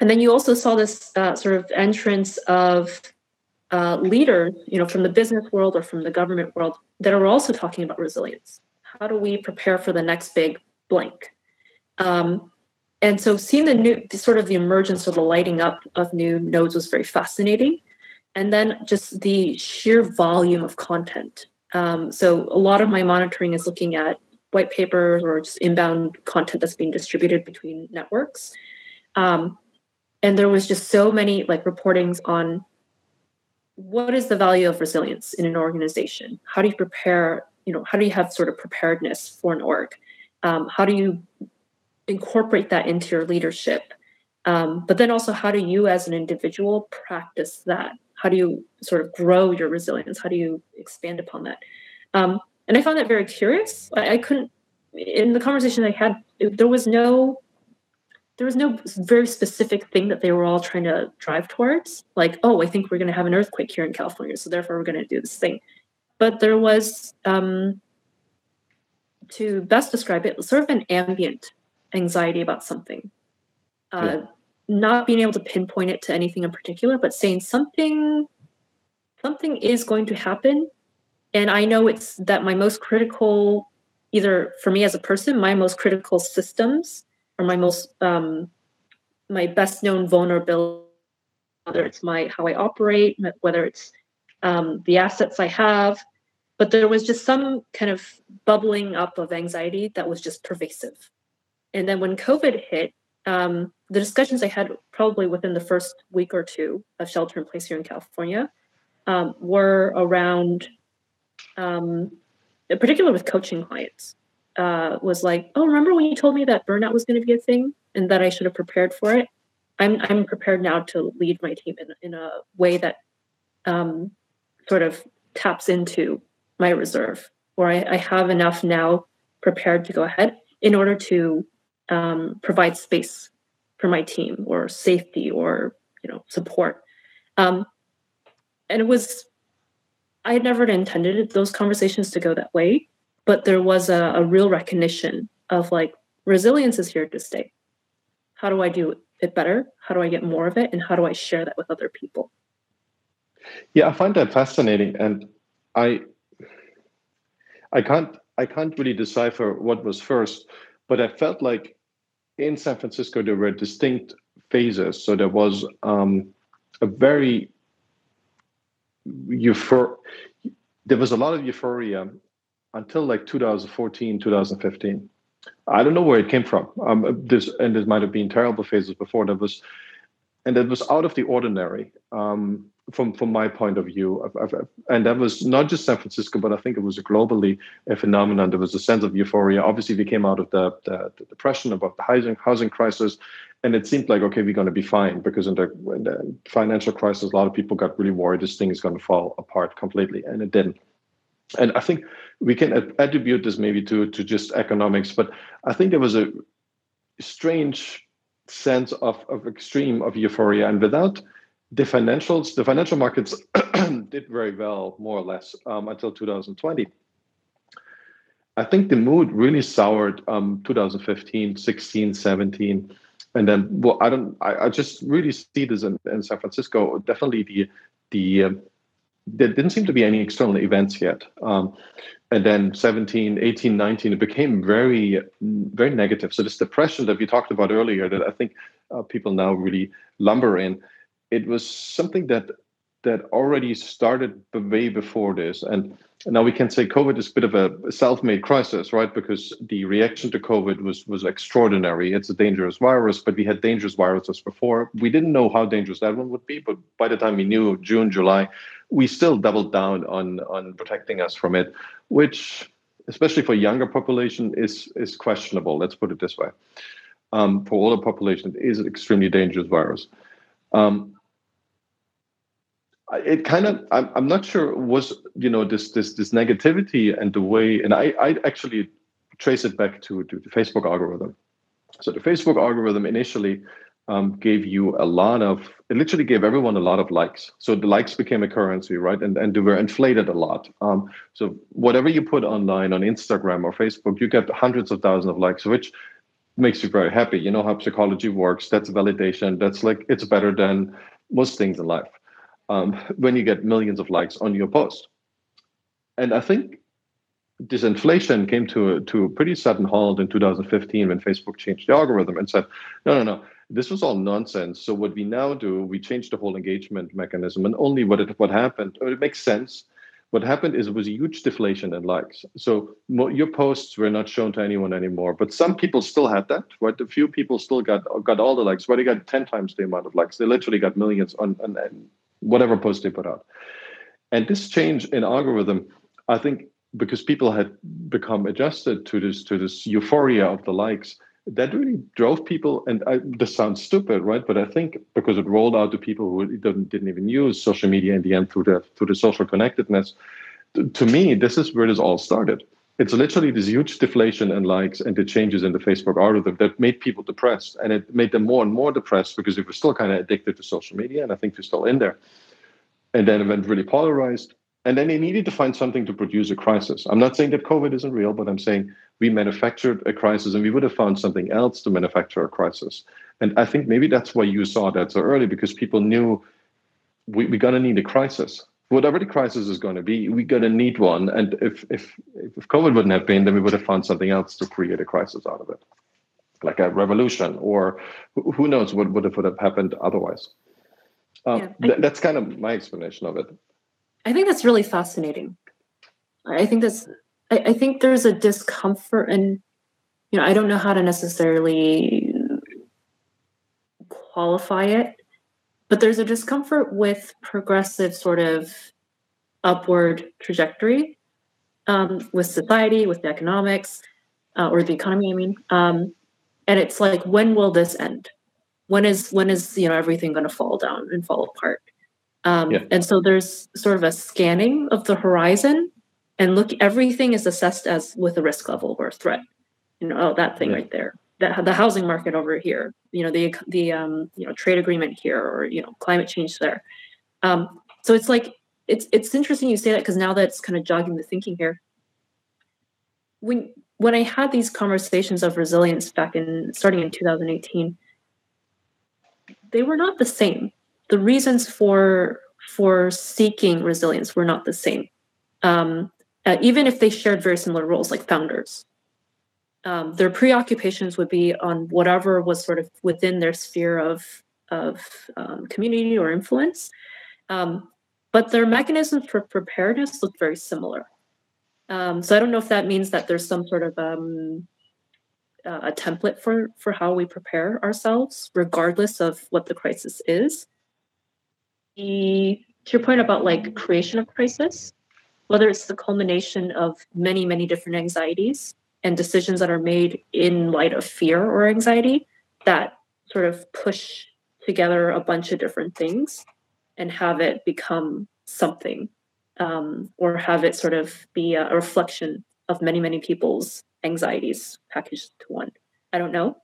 Speaker 2: and then you also saw this uh, sort of entrance of uh, leaders, you know, from the business world or from the government world that are also talking about resilience. How do we prepare for the next big blank? Um, and so seeing the new, the sort of the emergence or the lighting up of new nodes was very fascinating. And then just the sheer volume of content. Um, so a lot of my monitoring is looking at white papers or just inbound content that's being distributed between networks. Um, and there was just so many like reportings on what is the value of resilience in an organization? How do you prepare you know how do you have sort of preparedness for an org? Um, how do you incorporate that into your leadership? Um, but then also how do you as an individual practice that? How do you sort of grow your resilience? How do you expand upon that? Um, and i found that very curious. I, I couldn't in the conversation i had there was no there was no very specific thing that they were all trying to drive towards. Like oh i think we're going to have an earthquake here in california so therefore we're going to do this thing. But there was um, to best describe it sort of an ambient anxiety about something. Uh, yeah. not being able to pinpoint it to anything in particular but saying something something is going to happen. And i know it's that my most critical either for me as a person my most critical systems or my most um, my best known vulnerability whether it's my how i operate whether it's um, the assets i have. But there was just some kind of bubbling up of anxiety that was just pervasive. And then when covid hit um, the discussions i had probably within the first week or two of shelter in place here in california um, were around um, in particular with coaching clients uh, was like, "Oh, remember when you told me that burnout was going to be a thing and that I should have prepared for it? I'm I'm prepared now to lead my team in in a way that um, sort of taps into my reserve, where I, I, have enough now prepared to go ahead in order to um, provide space for my team or safety or you know support." Um, and it was I had never intended those conversations to go that way but there was a, a real recognition of like resilience is here to stay. How do i do it better? How do i get more of it? And how do i share that with other people?
Speaker 1: Yeah i find that fascinating and i i can't i can't really decipher what was first but i felt like in san francisco there were distinct phases. So there was um, a very euphor- there was a lot of euphoria until like 2014, 2015. I don't know where it came from. Um, this and there might have been terrible phases before. That was, and that was out of the ordinary um, from from my point of view. and that was not just San Francisco, but I think it was a globally a phenomenon. There was a sense of euphoria. Obviously, we came out of the, the, the depression about the housing housing crisis, and it seemed like okay, we're going to be fine because in the, in the financial crisis, a lot of people got really worried this thing is going to fall apart completely, and it didn't. And I think we can attribute this maybe to to just economics, but I think there was a strange sense of, of extreme of euphoria, and without the financials, the financial markets did very well, more or less, um, until 2020. I think the mood really soured um, 2015, 16, 17. and then well i don't i, I just really see this in, in san francisco definitely the the um, there didn't seem to be any external events yet. Um, and then 17 18 19 it became very very negative. So this depression that we talked about earlier that i think uh, people now really lumber in it was something that that already started way before this. And now we can say covid is a bit of a self-made crisis right? Because the reaction to covid was was extraordinary. It's a dangerous virus but we had dangerous viruses before. We didn't know how dangerous that one would be but by the time we knew june july we still doubled down on on protecting us from it which especially for younger population is is questionable. Let's put it this way. Um, for older population it is an extremely dangerous virus. Um, it kind of I'm, I'm not sure was you know this this this negativity and the way and I I actually trace it back to to the Facebook algorithm. So the Facebook algorithm initially um, gave you a lot of it literally gave everyone a lot of likes. So the likes became a currency, right? And and they were inflated a lot. Um, so whatever you put online on Instagram or Facebook, you get hundreds of thousands of likes, which makes you very happy. You know how psychology works. That's validation. That's like it's better than most things in life um, when you get millions of likes on your post. And I think this inflation came to a, to a pretty sudden halt in 2015 when Facebook changed the algorithm and said, no, no, no, this was all nonsense. So what we now do, we change the whole engagement mechanism, and only what it what happened. Oh, it makes sense. What happened is it was a huge deflation in likes. So your posts were not shown to anyone anymore, but some people still had that. Right, a few people still got got all the likes. But they got ten times the amount of likes. They literally got millions on, on, on whatever post they put out. And this change in algorithm, I think, because people had become adjusted to this to this euphoria of the likes, that really drove people. And I, this sounds stupid, right? But I think because it rolled out to people who didn't, didn't even use social media in the end through the through the social connectedness. To, me, this is where this all started. It's literally this huge deflation in likes and the changes in the Facebook algorithm that made people depressed, and it made them more and more depressed because they were still kind of addicted to social media, and I think they're still in there and then it went really polarized. And then they needed to find something to produce a crisis. I'm not saying that COVID isn't real, but I'm saying we manufactured a crisis and we would have found something else to manufacture a crisis. And I think maybe that's why you saw that so early because people knew we, we're going to need a crisis. Whatever the crisis is going to be, we're going to need one. And if, if, if COVID wouldn't have been, then we would have found something else to create a crisis out of it, like a revolution, or who knows what would have, would have happened otherwise. Um, yeah, th- that's kind of my explanation of it.
Speaker 2: I think that's really fascinating. I think that's. I, I think there's a discomfort, and you know, I don't know how to necessarily qualify it, but there's a discomfort with progressive sort of upward trajectory um, with society, with the economics, uh, or the economy. I mean, um, and it's like, when will this end? when is when is you know everything going to fall down and fall apart um, yeah. and so there's sort of a scanning of the horizon and look everything is assessed as with a risk level or a threat you know oh that thing yeah. right there that the housing market over here you know the the um, you know trade agreement here or you know climate change there um, so it's like it's it's interesting you say that because now that's kind of jogging the thinking here when when i had these conversations of resilience back in starting in 2018 they were not the same. The reasons for for seeking resilience were not the same, um, uh, even if they shared very similar roles, like founders. Um, their preoccupations would be on whatever was sort of within their sphere of of um, community or influence, um, but their mechanisms for preparedness look very similar. Um, so I don't know if that means that there's some sort of um, uh, a template for for how we prepare ourselves, regardless of what the crisis is. The, to your point about like creation of crisis, whether it's the culmination of many many different anxieties and decisions that are made in light of fear or anxiety that sort of push together a bunch of different things and have it become something um, or have it sort of be a, reflection of many many people's anxieties packaged to one. I don't know,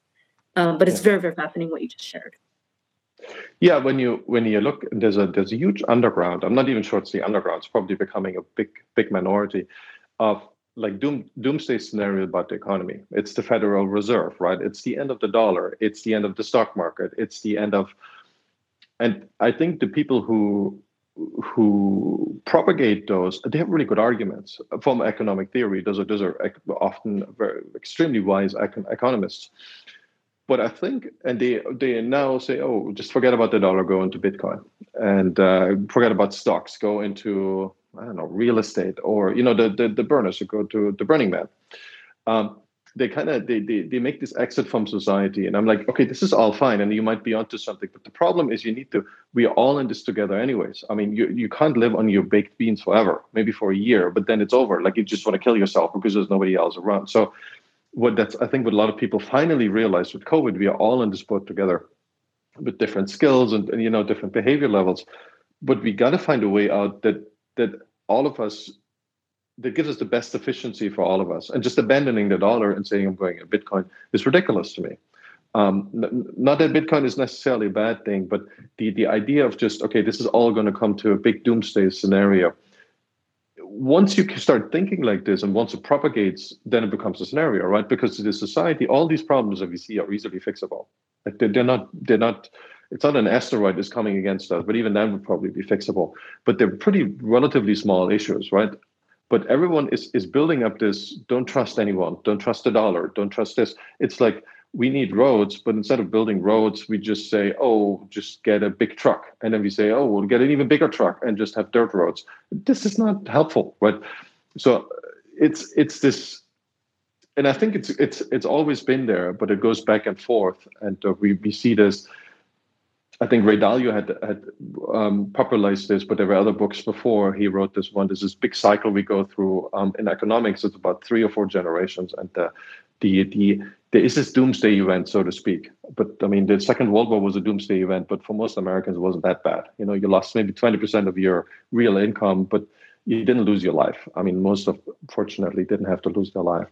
Speaker 2: um, but it's very very fascinating what you just shared.
Speaker 1: Yeah, when you when you look, there's a there's a huge underground. I'm not even sure it's the underground. It's probably becoming a big big minority of like doom, doomsday scenario about the economy. It's the Federal Reserve, right? It's the end of the dollar. It's the end of the stock market. It's the end of, and I think the people who who propagate those, they have really good arguments from economic theory. Those are those are often very extremely wise econ- economists. But I think, and they they now say, oh, just forget about the dollar, go into Bitcoin, and uh, forget about stocks, go into I don't know, real estate, or you know, the the, the burners who go to the Burning Man. Um, they kind of they, they they make this exit from society, and I'm like, okay, this is all fine, and you might be onto something, but the problem is you need to. We are all in this together, anyways. I mean, you you can't live on your baked beans forever, maybe for a year, but then it's over. Like you just want to kill yourself because there's nobody else around. So, what that's I think what a lot of people finally realized with COVID, we are all in this boat together, with different skills and, and you know different behavior levels, but we got to find a way out that that all of us that gives us the best efficiency for all of us. And just abandoning the dollar and saying I'm going in Bitcoin is ridiculous to me. Um, not that Bitcoin is necessarily a bad thing, but the the idea of just okay, this is all going to come to a big doomsday scenario. Once you start thinking like this, and once it propagates, then it becomes a scenario, right? Because the society, all these problems that we see are easily fixable. Like they're, they're not they're not it's not an asteroid that's coming against us, but even that would probably be fixable. But they're pretty relatively small issues, right? But everyone is is building up this don't trust anyone, don't trust the dollar, don't trust this. It's like we need roads, but instead of building roads, we just say, oh, just get a big truck. And then we say, oh, we'll get an even bigger truck and just have dirt roads. This is not helpful, right? So it's it's this and I think it's it's it's always been there, but it goes back and forth, and uh, we we see this I think Ray Dalio had had um, popularized this, but there were other books before he wrote this one. There's this big cycle we go through um, in economics. It's about three or four generations, and the the the there is this doomsday event, so to speak. But I mean, the Second World War was a doomsday event, but for most Americans, it wasn't that bad. You know, you lost maybe twenty percent of your real income, but you didn't lose your life. I mean, most of fortunately didn't have to lose their life.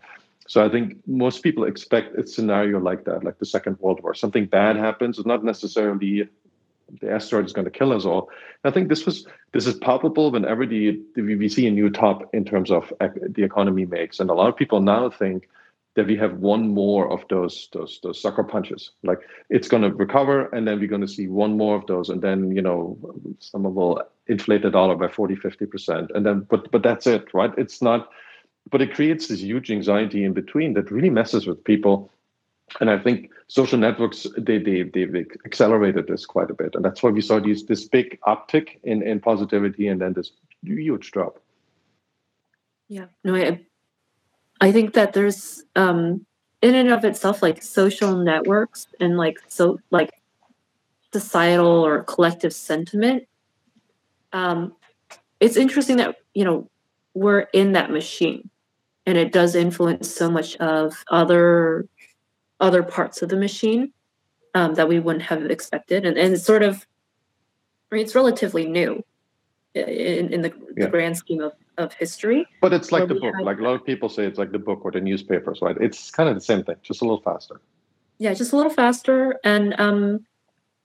Speaker 1: So I think most people expect a scenario like that, like the Second World War. Something bad happens. It's not necessarily the asteroid is going to kill us all. And I think this was this is palpable whenever the, the we see a new top in terms of the economy makes, and a lot of people now think that we have one more of those those those sucker punches. Like it's going to recover, and then we're going to see one more of those, and then you know someone will inflate the dollar by 40, 50 percent, and then but but that's it, right? It's not but it creates this huge anxiety in between that really messes with people and i think social networks they they they've accelerated this quite a bit and that's why we saw these this big uptick in in positivity and then this huge drop
Speaker 2: yeah no i i think that there's um in and of itself like social networks and like so like societal or collective sentiment um it's interesting that you know we're in that machine and it does influence so much of other other parts of the machine um, that we wouldn't have expected and, and it's sort of I mean, it's relatively new in, in the, yeah. the, grand scheme of, of history.
Speaker 1: But it's like the book. like a lot of people say it's like the book or the newspapers right it's kind of the same thing just a little faster.
Speaker 2: Yeah just a little faster and um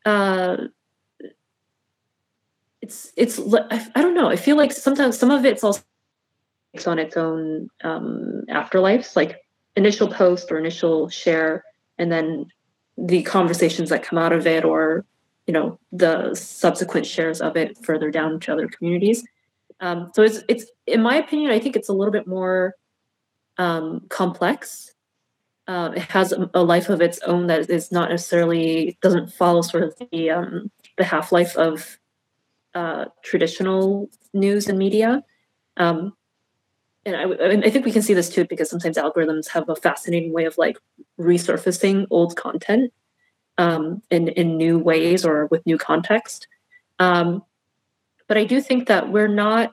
Speaker 2: uh it's it's i don't know i feel like sometimes some of it's also on its own um, afterlives, like initial post or initial share, and then the conversations that come out of it, or you know the subsequent shares of it further down to other communities. Um, so it's it's in my opinion, I think it's a little bit more um, complex. Uh, it has a, life of its own that is not necessarily doesn't follow sort of the um, the half life of uh, traditional news and media. Um, and I, I think we can see this too because sometimes algorithms have a fascinating way of like resurfacing old content um, in in new ways or with new context. Um, but I do think that we're not.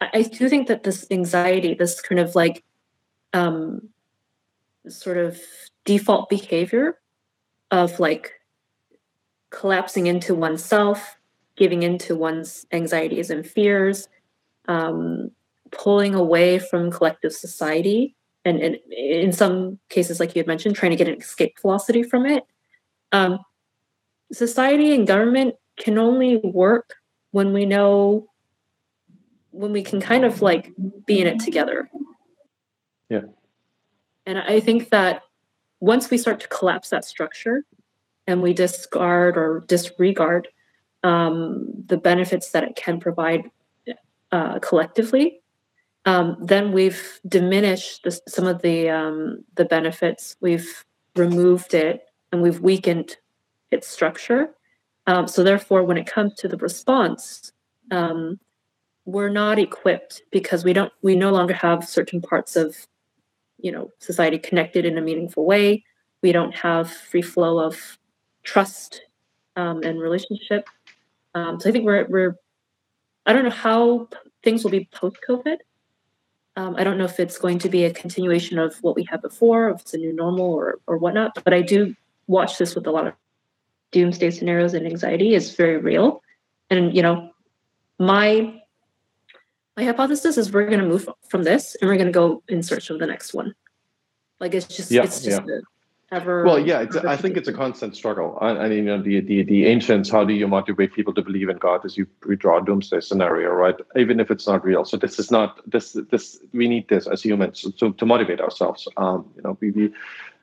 Speaker 2: I, do think that this anxiety, this kind of like, um, sort of default behavior of like collapsing into oneself, giving into one's anxieties and fears, um, pulling away from collective society and, and in some cases like you had mentioned trying to get an escape velocity from it um, society and government can only work when we know when we can kind of like be in it together
Speaker 1: Yeah.
Speaker 2: And I think that once we start to collapse that structure and we discard or disregard um, the benefits that it can provide uh, collectively, um, then we've diminished the, some of the um, the benefits. We've removed it and we've weakened its structure. Um, so therefore, when it comes to the response, um, we're not equipped because we don't we no longer have certain parts of you know society connected in a meaningful way. We don't have free flow of trust um, and relationship. Um, so I think we're we're I don't know how things will be post COVID. Um, I don't know if it's going to be a continuation of what we had before, if it's a new normal or or whatnot. But I do watch this with a lot of doomsday scenarios and anxiety is very real. And you know, my my hypothesis is we're going to move from this and we're going to go in search of the next one. Like it's just yeah, it's just yeah. ever
Speaker 1: well yeah i think it's a constant struggle. I, I mean you know the, the the ancients how do you motivate people to believe in god as you we draw a doomsday scenario right? Even if it's not real. So this is not this this we need this as humans to, to motivate ourselves. Um you know we, we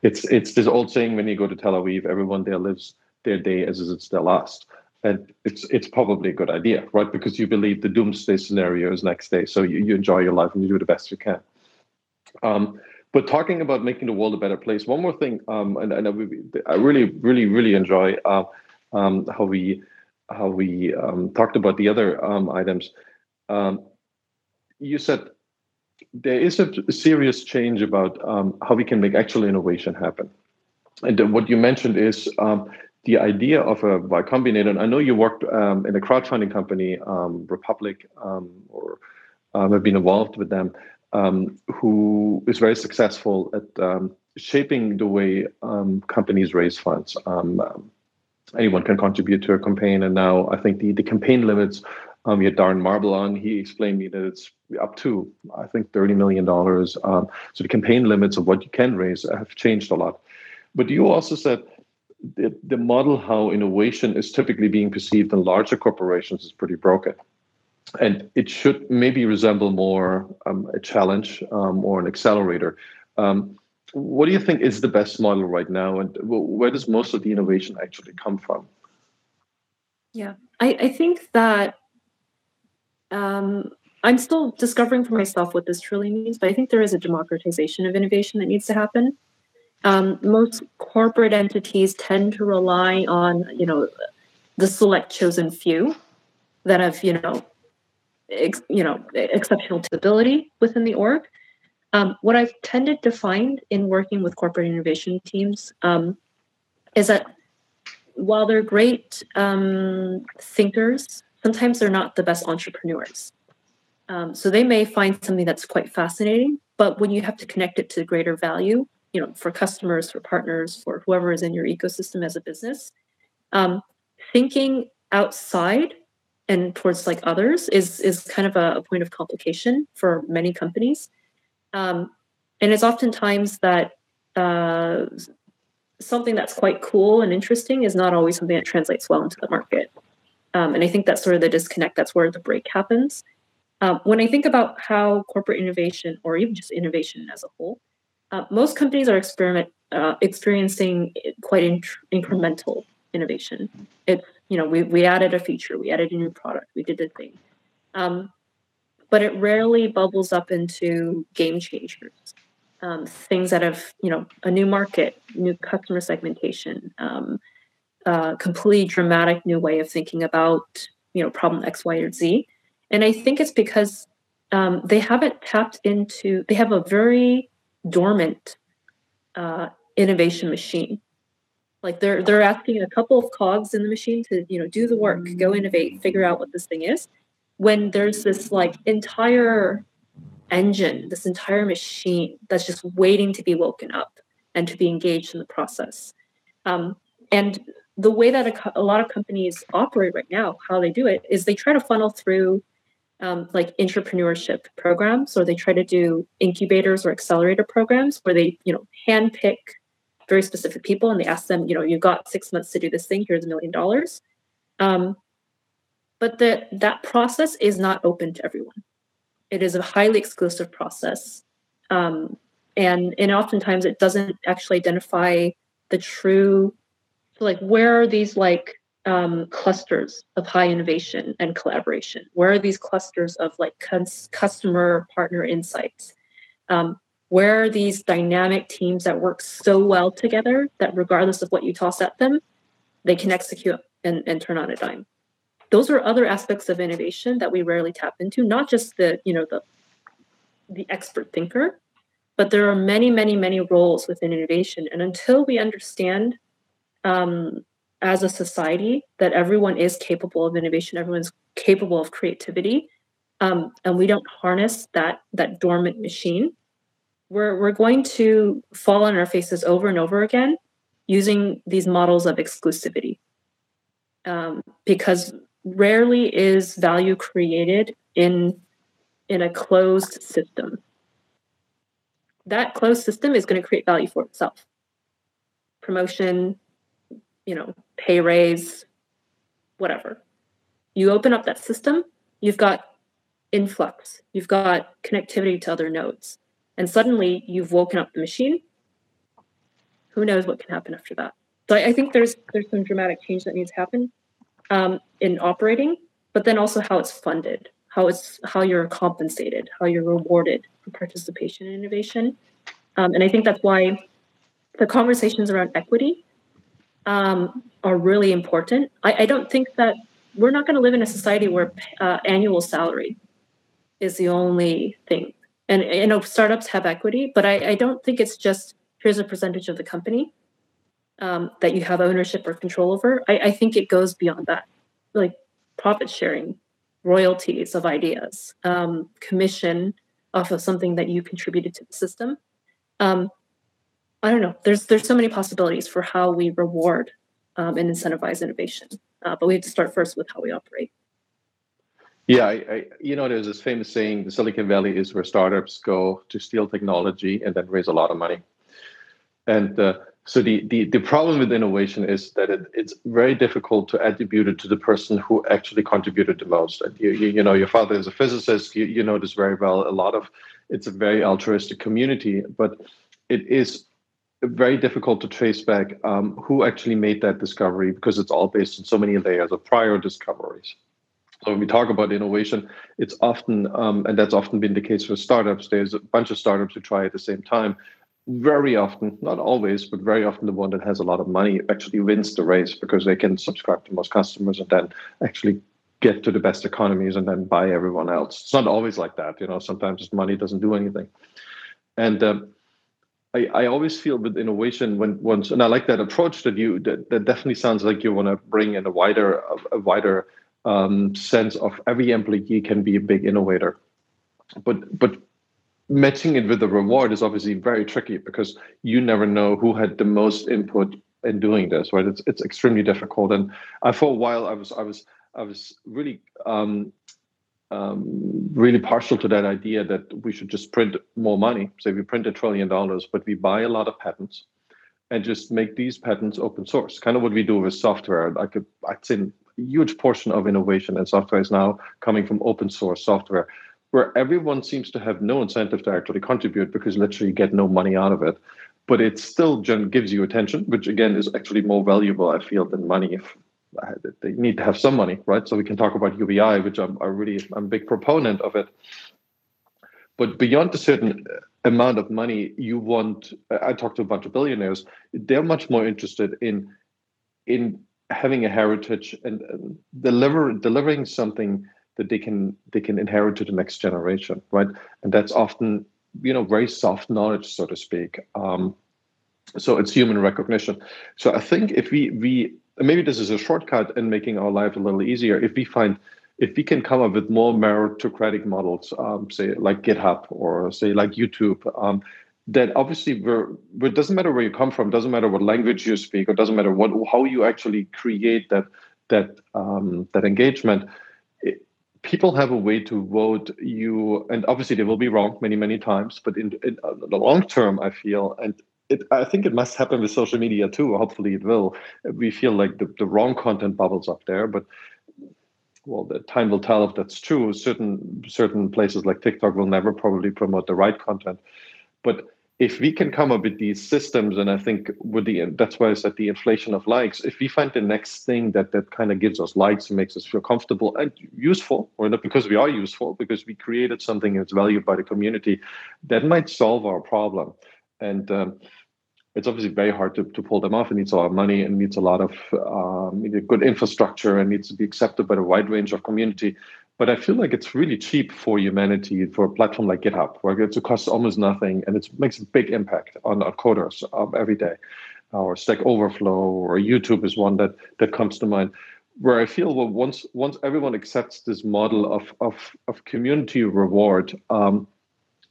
Speaker 1: it's it's this old saying when you go to tel aviv everyone there lives their day as it's their last. And it's it's probably a good idea right? Because you believe the doomsday scenario is next day. So you, you enjoy your life and you do the best you can. Um but talking about making the world a better place, one more thing, um, and, and I really, really, really enjoy uh, um, how we how we um, talked about the other um, items. Um, you said there is a serious change about how we can make actual innovation happen, and what you mentioned is the idea of a Y Combinator. And I know you worked in a crowdfunding company, Republic, or have been involved with them um, who is very successful at um, shaping the way um, companies raise funds. Um, um, anyone can contribute to a campaign, and now I think the, the campaign limits. Um, we had Darren Marble on. He explained me that it's up to I think thirty million dollars. so the campaign limits of what you can raise have changed a lot. But you also said the, the model how innovation is typically being perceived in larger corporations is pretty broken and it should maybe resemble more um, a challenge um, or an accelerator. Um, what do you think is the best model right now, and where does most of the innovation actually come from?
Speaker 2: Yeah, I, I think that um, I'm still discovering for myself what this truly means, but I think there is a democratization of innovation that needs to happen. Um, most corporate entities tend to rely on, you know, the select chosen few that have, you know, ex, you know exceptional stability within the org. Um, what I've tended to find in working with corporate innovation teams um, is that while they're great um, thinkers, sometimes they're not the best entrepreneurs. Um, so they may find something that's quite fascinating, but when you have to connect it to greater value, you know, for customers, for partners, for whoever is in your ecosystem as a business, um, thinking outside and towards like others is is kind of a, a point of complication for many companies. Um, and it's oftentimes that uh, something that's quite cool and interesting is not always something that translates well into the market. Um, and i think that's sort of the disconnect that's where the break happens. Um, when i think about how corporate innovation or even just innovation as a whole uh, most companies are experiment uh, experiencing quite in- incremental innovation. It's you know we, we added a feature we added a new product we did a thing. Um, but it rarely bubbles up into game changers. Um, things that have you know a new market new customer segmentation um, completely dramatic new way of thinking about you know problem x y or z. And i think it's because um, they haven't tapped into they have a very dormant uh, innovation machine like they're they're asking a couple of cogs in the machine to you know do the work, go innovate, figure out what this thing is. When there's this like entire engine, this entire machine that's just waiting to be woken up and to be engaged in the process. Um, and the way that a, a, lot of companies operate right now, how they do it is they try to funnel through um, like entrepreneurship programs, or they try to do incubators or accelerator programs where they, you know, handpick very specific people and they ask them, you know, you've got six months to do this thing, here's a million dollars. Um, but the, that process is not open to everyone. It is a highly exclusive process. Um, and and oftentimes it doesn't actually identify the true like where are these like um, clusters of high innovation and collaboration? Where are these clusters of like cus- customer partner insights? Um, where are these dynamic teams that work so well together that regardless of what you toss at them they can execute and, and turn on a dime? Those are other aspects of innovation that we rarely tap into not just the you know the the expert thinker but there are many many many roles within innovation. And until we understand um, as a society that everyone is capable of innovation everyone's capable of creativity um, and we don't harness that that dormant machine we're, we're going to fall on our faces over and over again using these models of exclusivity. Um, because rarely is value created in in a closed system. That closed system is going to create value for itself. Promotion you know pay raise whatever. You open up that system you've got influx. You've got connectivity to other nodes. And suddenly you've woken up the machine. Who knows what can happen after that? So i, I think there's there's some dramatic change that needs to happen um, in operating, but then also how it's funded, how it's how you're compensated, how you're rewarded for participation in innovation. Um, and I think that's why the conversations around equity um, are really important. I, I, don't think that we're not going to live in a society where uh, annual salary is the only thing. And you know, startups have equity, but I, I don't think it's just here's a percentage of the company um, that you have ownership or control over. I, I think it goes beyond that, like profit sharing, royalties of ideas, um, commission off of something that you contributed to the system. Um, I don't know. There's there's so many possibilities for how we reward um, and incentivize innovation, uh, but we have to start first with how we operate.
Speaker 1: Yeah, I, I, you know, there's this famous saying: the Silicon Valley is where startups go to steal technology and then raise a lot of money. And uh, so the, the, the problem with innovation is that it, it's very difficult to attribute it to the person who actually contributed the most. You, you, you know, your father is a physicist, you, you know this very well. A lot of it's a very altruistic community, but it is very difficult to trace back um, who actually made that discovery because it's all based on so many layers of prior discoveries. So when we talk about innovation, it's often, um, and that's often been the case for startups. There's a bunch of startups who try at the same time, very often, not always, but very often the one that has a lot of money actually wins the race because they can subscribe to most customers and then actually get to the best economies and then buy everyone else. It's not always like that, you know. Sometimes money doesn't do anything, and um, I, I always feel with innovation when once, and I like that approach that you that, that definitely sounds like you want to bring in a wider a, wider um, sense of every employee can be a big innovator, but but matching it with the reward is obviously very tricky because you never know who had the most input in doing this right? It's it's extremely difficult. And I, for a while i was i was i was really um, um, really partial to that idea that we should just print more money say we print a trillion dollars but we buy a lot of patents and just make these patents open source kind of what we do with software like a, i'd say a huge portion of innovation and software is now coming from open source software where everyone seems to have no incentive to actually contribute because literally you get no money out of it. But it still gives you attention, which again is actually more valuable, I feel, than money. They need to have some money, right? So we can talk about UBI, which I'm I really I'm a big proponent of it. But beyond a certain amount of money, you want. I talked to a bunch of billionaires. They're much more interested in in having a heritage and deliver delivering something that they can they can inherit to the next generation, right? And that's often you know very soft knowledge, so to speak. Um, so it's human recognition. So I think if we we maybe this is a shortcut in making our life a little easier. If we find if we can come up with more meritocratic models, um, say like GitHub or say like YouTube, um, that obviously we're, it doesn't matter where you come from, doesn't matter what language you speak, or doesn't matter what how you actually create that that um, that engagement people have a way to vote you and obviously they will be wrong many many times but in, in uh, the long term i feel and it, I think it must happen with social media too. Hopefully, it will. We feel like the, the wrong content bubbles up there, but well, the time will tell if that's true. Certain certain places like TikTok will never probably promote the right content, but if we can come up with these systems, and I think with the that's why I said the inflation of likes. If we find the next thing that that kind of gives us likes and makes us feel comfortable and useful, or not because we are useful, because we created something that's valued by the community, that might solve our problem. And um, it's obviously very hard to, to pull them off. It needs a lot of money and needs a lot of um, good infrastructure and needs to be accepted by a wide range of community. But I feel like it's really cheap for humanity for a platform like GitHub, where it costs almost nothing and it makes a big impact on our coders um, every day. Or Stack Overflow or YouTube is one that that comes to mind. Where I feel well, once once everyone accepts this model of of, of community reward, um,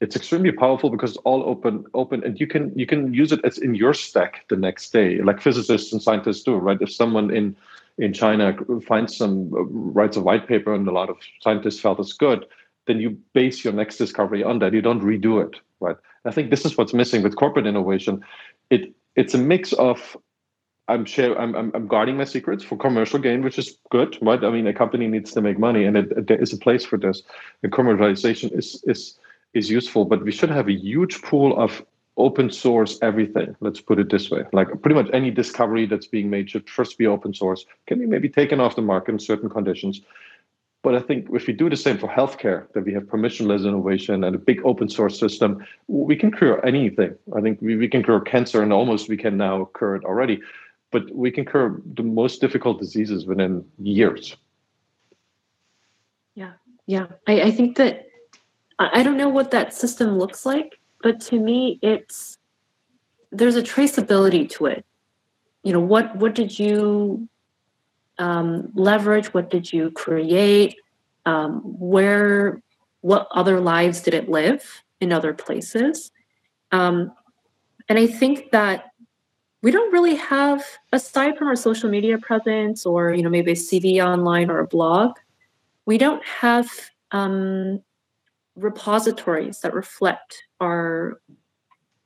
Speaker 1: it's extremely powerful because it's all open open and you can you can use it as in your stack the next day like physicists and scientists do right if someone in in China finds some uh, writes a white paper and a lot of scientists felt it's good, then you base your next discovery on that. You don't redo it, right? I think this is what's missing with corporate innovation. It it's a mix of I'm share I'm, I'm, I'm guarding my secrets for commercial gain, which is good, right? I mean, a company needs to make money, and it, it, there is a place for this. And commercialization is is is useful, but we should have a huge pool of open source everything. Let's put it this way. Like pretty much any discovery that's being made should first be open source. Can be maybe taken off the market in certain conditions. But i think if we do the same for healthcare that we have permissionless innovation and a big open source system we can cure anything. I think we, we can cure cancer and almost we can now cure it already but we can cure the most difficult diseases within years.
Speaker 2: Yeah. Yeah. I, I think that i don't know what that system looks like but to me it's there's a traceability to it. You know what what did you um, leverage? What did you create? Um, where what other lives did it live in other places? Um, and i think that we don't really have aside from our social media presence or you know maybe a cv online or a blog we don't have um, repositories that reflect our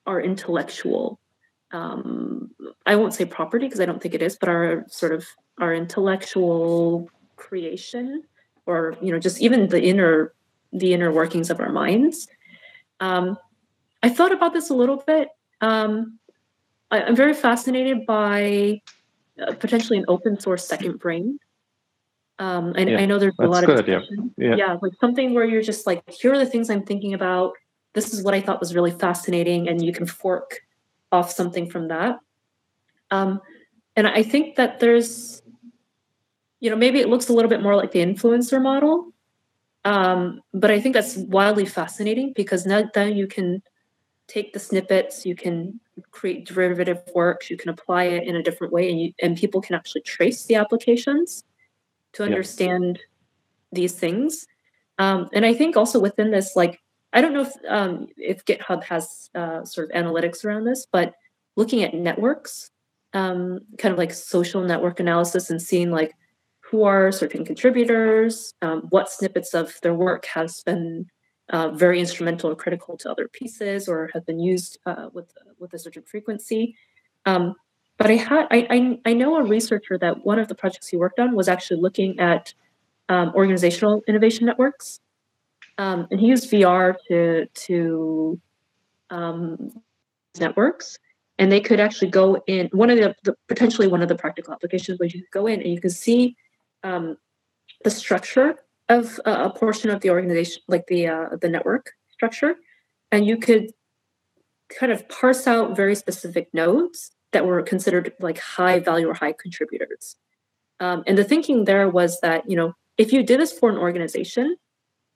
Speaker 2: our intellectual um, I won't say property because I don't think it is, but our sort of our intellectual creation, or you know, just even the inner the inner workings of our minds. Um, I thought about this a little bit. Um, I, am very fascinated by uh, potentially an open source second brain. Um, and yeah, I know there's a lot of
Speaker 1: yeah. yeah.
Speaker 2: yeah, like something where you're just like, here are the things I'm thinking about. This is what I thought was really fascinating, and you can fork off something from that. Um, and I think that there's, you know, maybe it looks a little bit more like the influencer model, um, but I think that's wildly fascinating because now then you can take the snippets, you can create derivative works, you can apply it in a different way, and you, and people can actually trace the applications to understand these things. Um, and I think also within this, like, I don't know if um, if GitHub has uh, sort of analytics around this, but looking at networks, um, kind of like social network analysis, and seeing like who are certain contributors, um, what snippets of their work has been uh, very instrumental or critical to other pieces, or have been used uh, with with a certain frequency. Um, but I had I, I, I know a researcher that one of the projects he worked on was actually looking at um, organizational innovation networks, um, and he used VR to to um, networks, and they could actually go in. One of the, the, potentially one of the practical applications was you could go in and you can see um, the structure of a, a, portion of the organization, like the uh, the network structure, and you could kind of parse out very specific nodes that were considered like high value or high contributors. Um, and the thinking there was that, you know, if you did this for an organization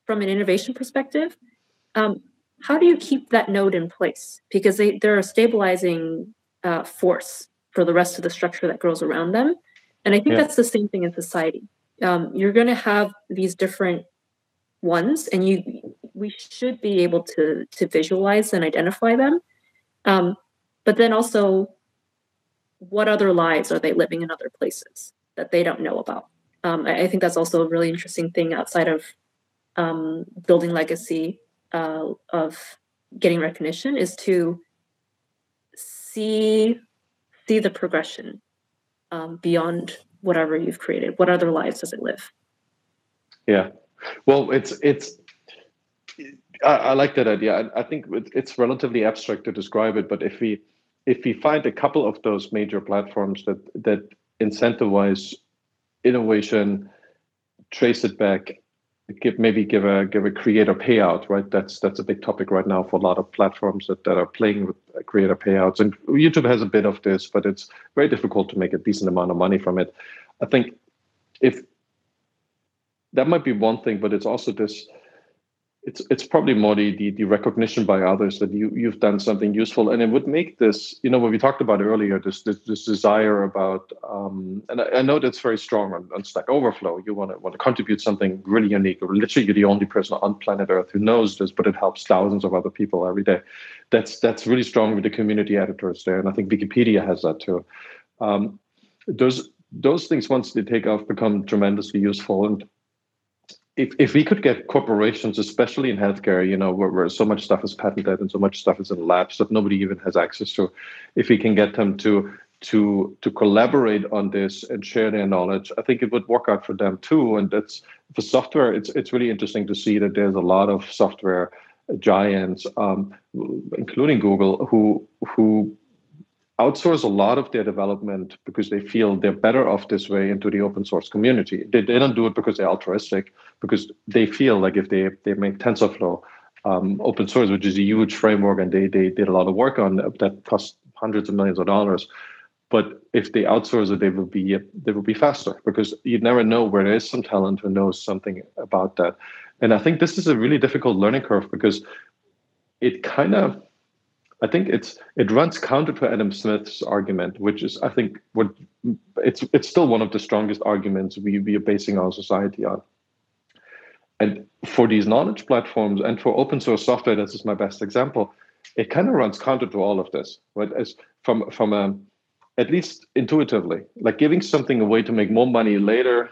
Speaker 2: from an innovation perspective, um, how do you keep that node in place? Because they, they're a stabilizing uh, force for the rest of the structure that grows around them. And I think yeah. that's the same thing in society. Um, you're going to have these different ones, and you we should be able to to visualize and identify them. Um, but then also what other lives are they living in other places that they don't know about? Um, I, I, think that's also a really interesting thing outside of um, building legacy uh, of getting recognition is to see see the progression um, beyond whatever you've created. What other lives does it live?
Speaker 1: Yeah, well, it's it's I, I like that idea. I, I think it's relatively abstract to describe it, but if we if we find a couple of those major platforms that that incentivize innovation, trace it back, give maybe give a give a creator payout, right? That's that's a big topic right now for a lot of platforms that, that are playing with creator payouts. And YouTube has a bit of this, but it's very difficult to make a decent amount of money from it. I think if that might be one thing, but it's also this it's it's probably more the, the, the recognition by others that you you've done something useful, and it would make this you know what we talked about earlier this this, this desire about um, and I, I, know that's very strong on, on Stack Overflow. You want to want to contribute something really unique, or literally you're the only person on planet Earth who knows this, but it helps thousands of other people every day. That's that's really strong with the community editors there, and I think Wikipedia has that too. Um, those those things once they take off become tremendously useful and if, if we could get corporations, especially in healthcare, you know, where, where so much stuff is patented and so much stuff is in labs that nobody even has access to, if we can get them to to to collaborate on this and share their knowledge, I think it would work out for them too. And that's for software. It's it's really interesting to see that there's a lot of software giants, um, including Google, who who outsource a lot of their development because they feel they're better off this way into the open source community. They, they don't do it because they're altruistic, because they feel like if they they make TensorFlow um, open source, which is a huge framework, and they they did a lot of work on that cost hundreds of millions of dollars. But if they outsource it, they will be they will be faster because you never know where there is some talent who knows something about that. And I think this is a really difficult learning curve because it kind of I think it's it runs counter to Adam Smith's argument, which is I think what it's it's still one of the strongest arguments we, we are basing our society on. And for these knowledge platforms and for open source software, this is my best example, it kind of runs counter to all of this, right? As from from a at least intuitively, like giving something away to make more money later.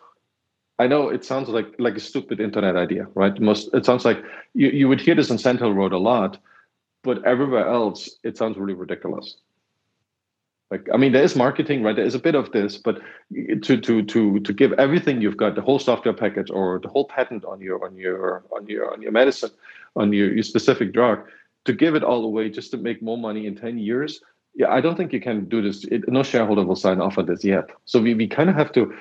Speaker 1: I know it sounds like like a stupid internet idea, right? Most it sounds like you, you would hear this on Sand Hill Road a lot but everywhere else it sounds really ridiculous like i mean there is marketing right there is a bit of this but to to to to give everything you've got the whole software package or the whole patent on your on your on your on your medicine on your, your specific drug to give it all away just to make more money in 10 years yeah i don't think you can do this it, no shareholder will sign off on this yet so we, we kind of have to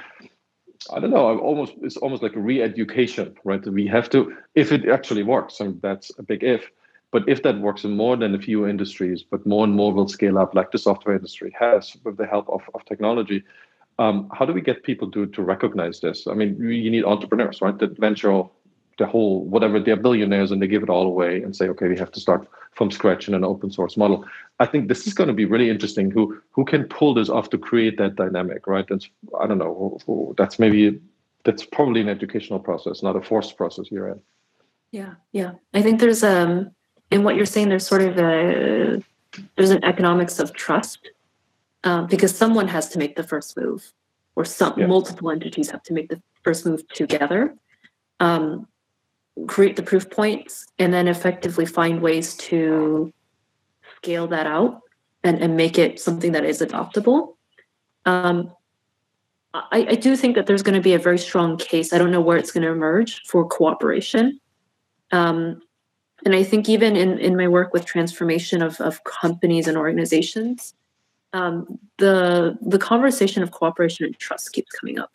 Speaker 1: I don't know. I'm Almost it's almost like a re-education, right? We have to, if it actually works, and that's a big if. But if that works in more than a few industries, but more and more will scale up, like the software industry has with the help of, of technology, um, how do we get people to, to recognize this? I mean, you need entrepreneurs, right? That venture the whole, whatever, they're billionaires and they give it all away and say, okay, we have to start from scratch in an open source model. I think this is going to be really interesting. Who who can pull this off to create that dynamic, right? That's I don't know. That's maybe that's probably an educational process, not a forced process you're in.
Speaker 2: Yeah, yeah. I think there's um in what you're saying, there's sort of a there's an economics of trust um, because someone has to make the first move, or some yeah. multiple entities have to make the first move together, um, create the proof points, and then effectively find ways to scale that out and, and make it something that is adoptable. Um, I, I do think that there's going to be a very strong case. I don't know where it's going to emerge for cooperation. Um, and i think even in, in my work with transformation of, of companies and organizations um, the the conversation of cooperation and trust keeps coming up.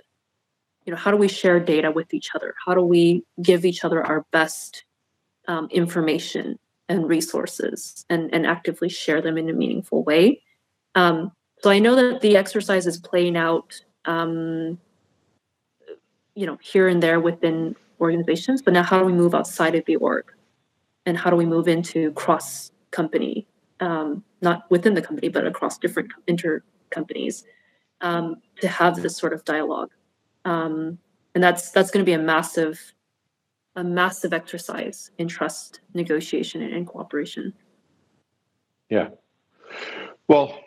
Speaker 2: You know how do we share data with each other? How do we give each other our best um, information and resources and, and actively share them in a meaningful way? Um, so i know that the exercise is playing out um, you know here and there within organizations but now how do we move outside of the org and how do we move into cross company, um, not within the company, but across different inter companies um, to have this sort of dialogue. Um, and that's that's going to be a massive, a massive exercise in trust negotiation and, and cooperation.
Speaker 1: Yeah. Well,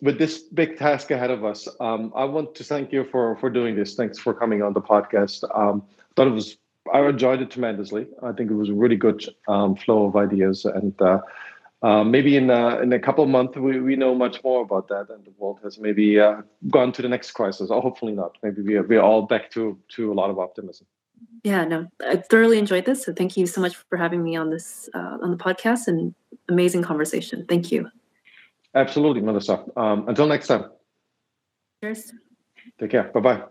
Speaker 1: with this big task ahead of us, um, I want to thank you for for doing this. Thanks for coming on the podcast. Um, thought it was I enjoyed it tremendously. I think it was a really good um, flow of ideas, and uh, uh, maybe in uh, in a couple of months we, we know much more about that, and the world has maybe uh, gone to the next crisis, or hopefully not. Maybe we are, we are all back to to a lot of optimism.
Speaker 2: Yeah, no, I thoroughly enjoyed this. So thank you so much for having me on this uh, on the podcast and amazing conversation. Thank you.
Speaker 1: Absolutely, Melissa. Um, until next time.
Speaker 2: Cheers.
Speaker 1: Take care. Bye-bye.
Speaker 2: Bye.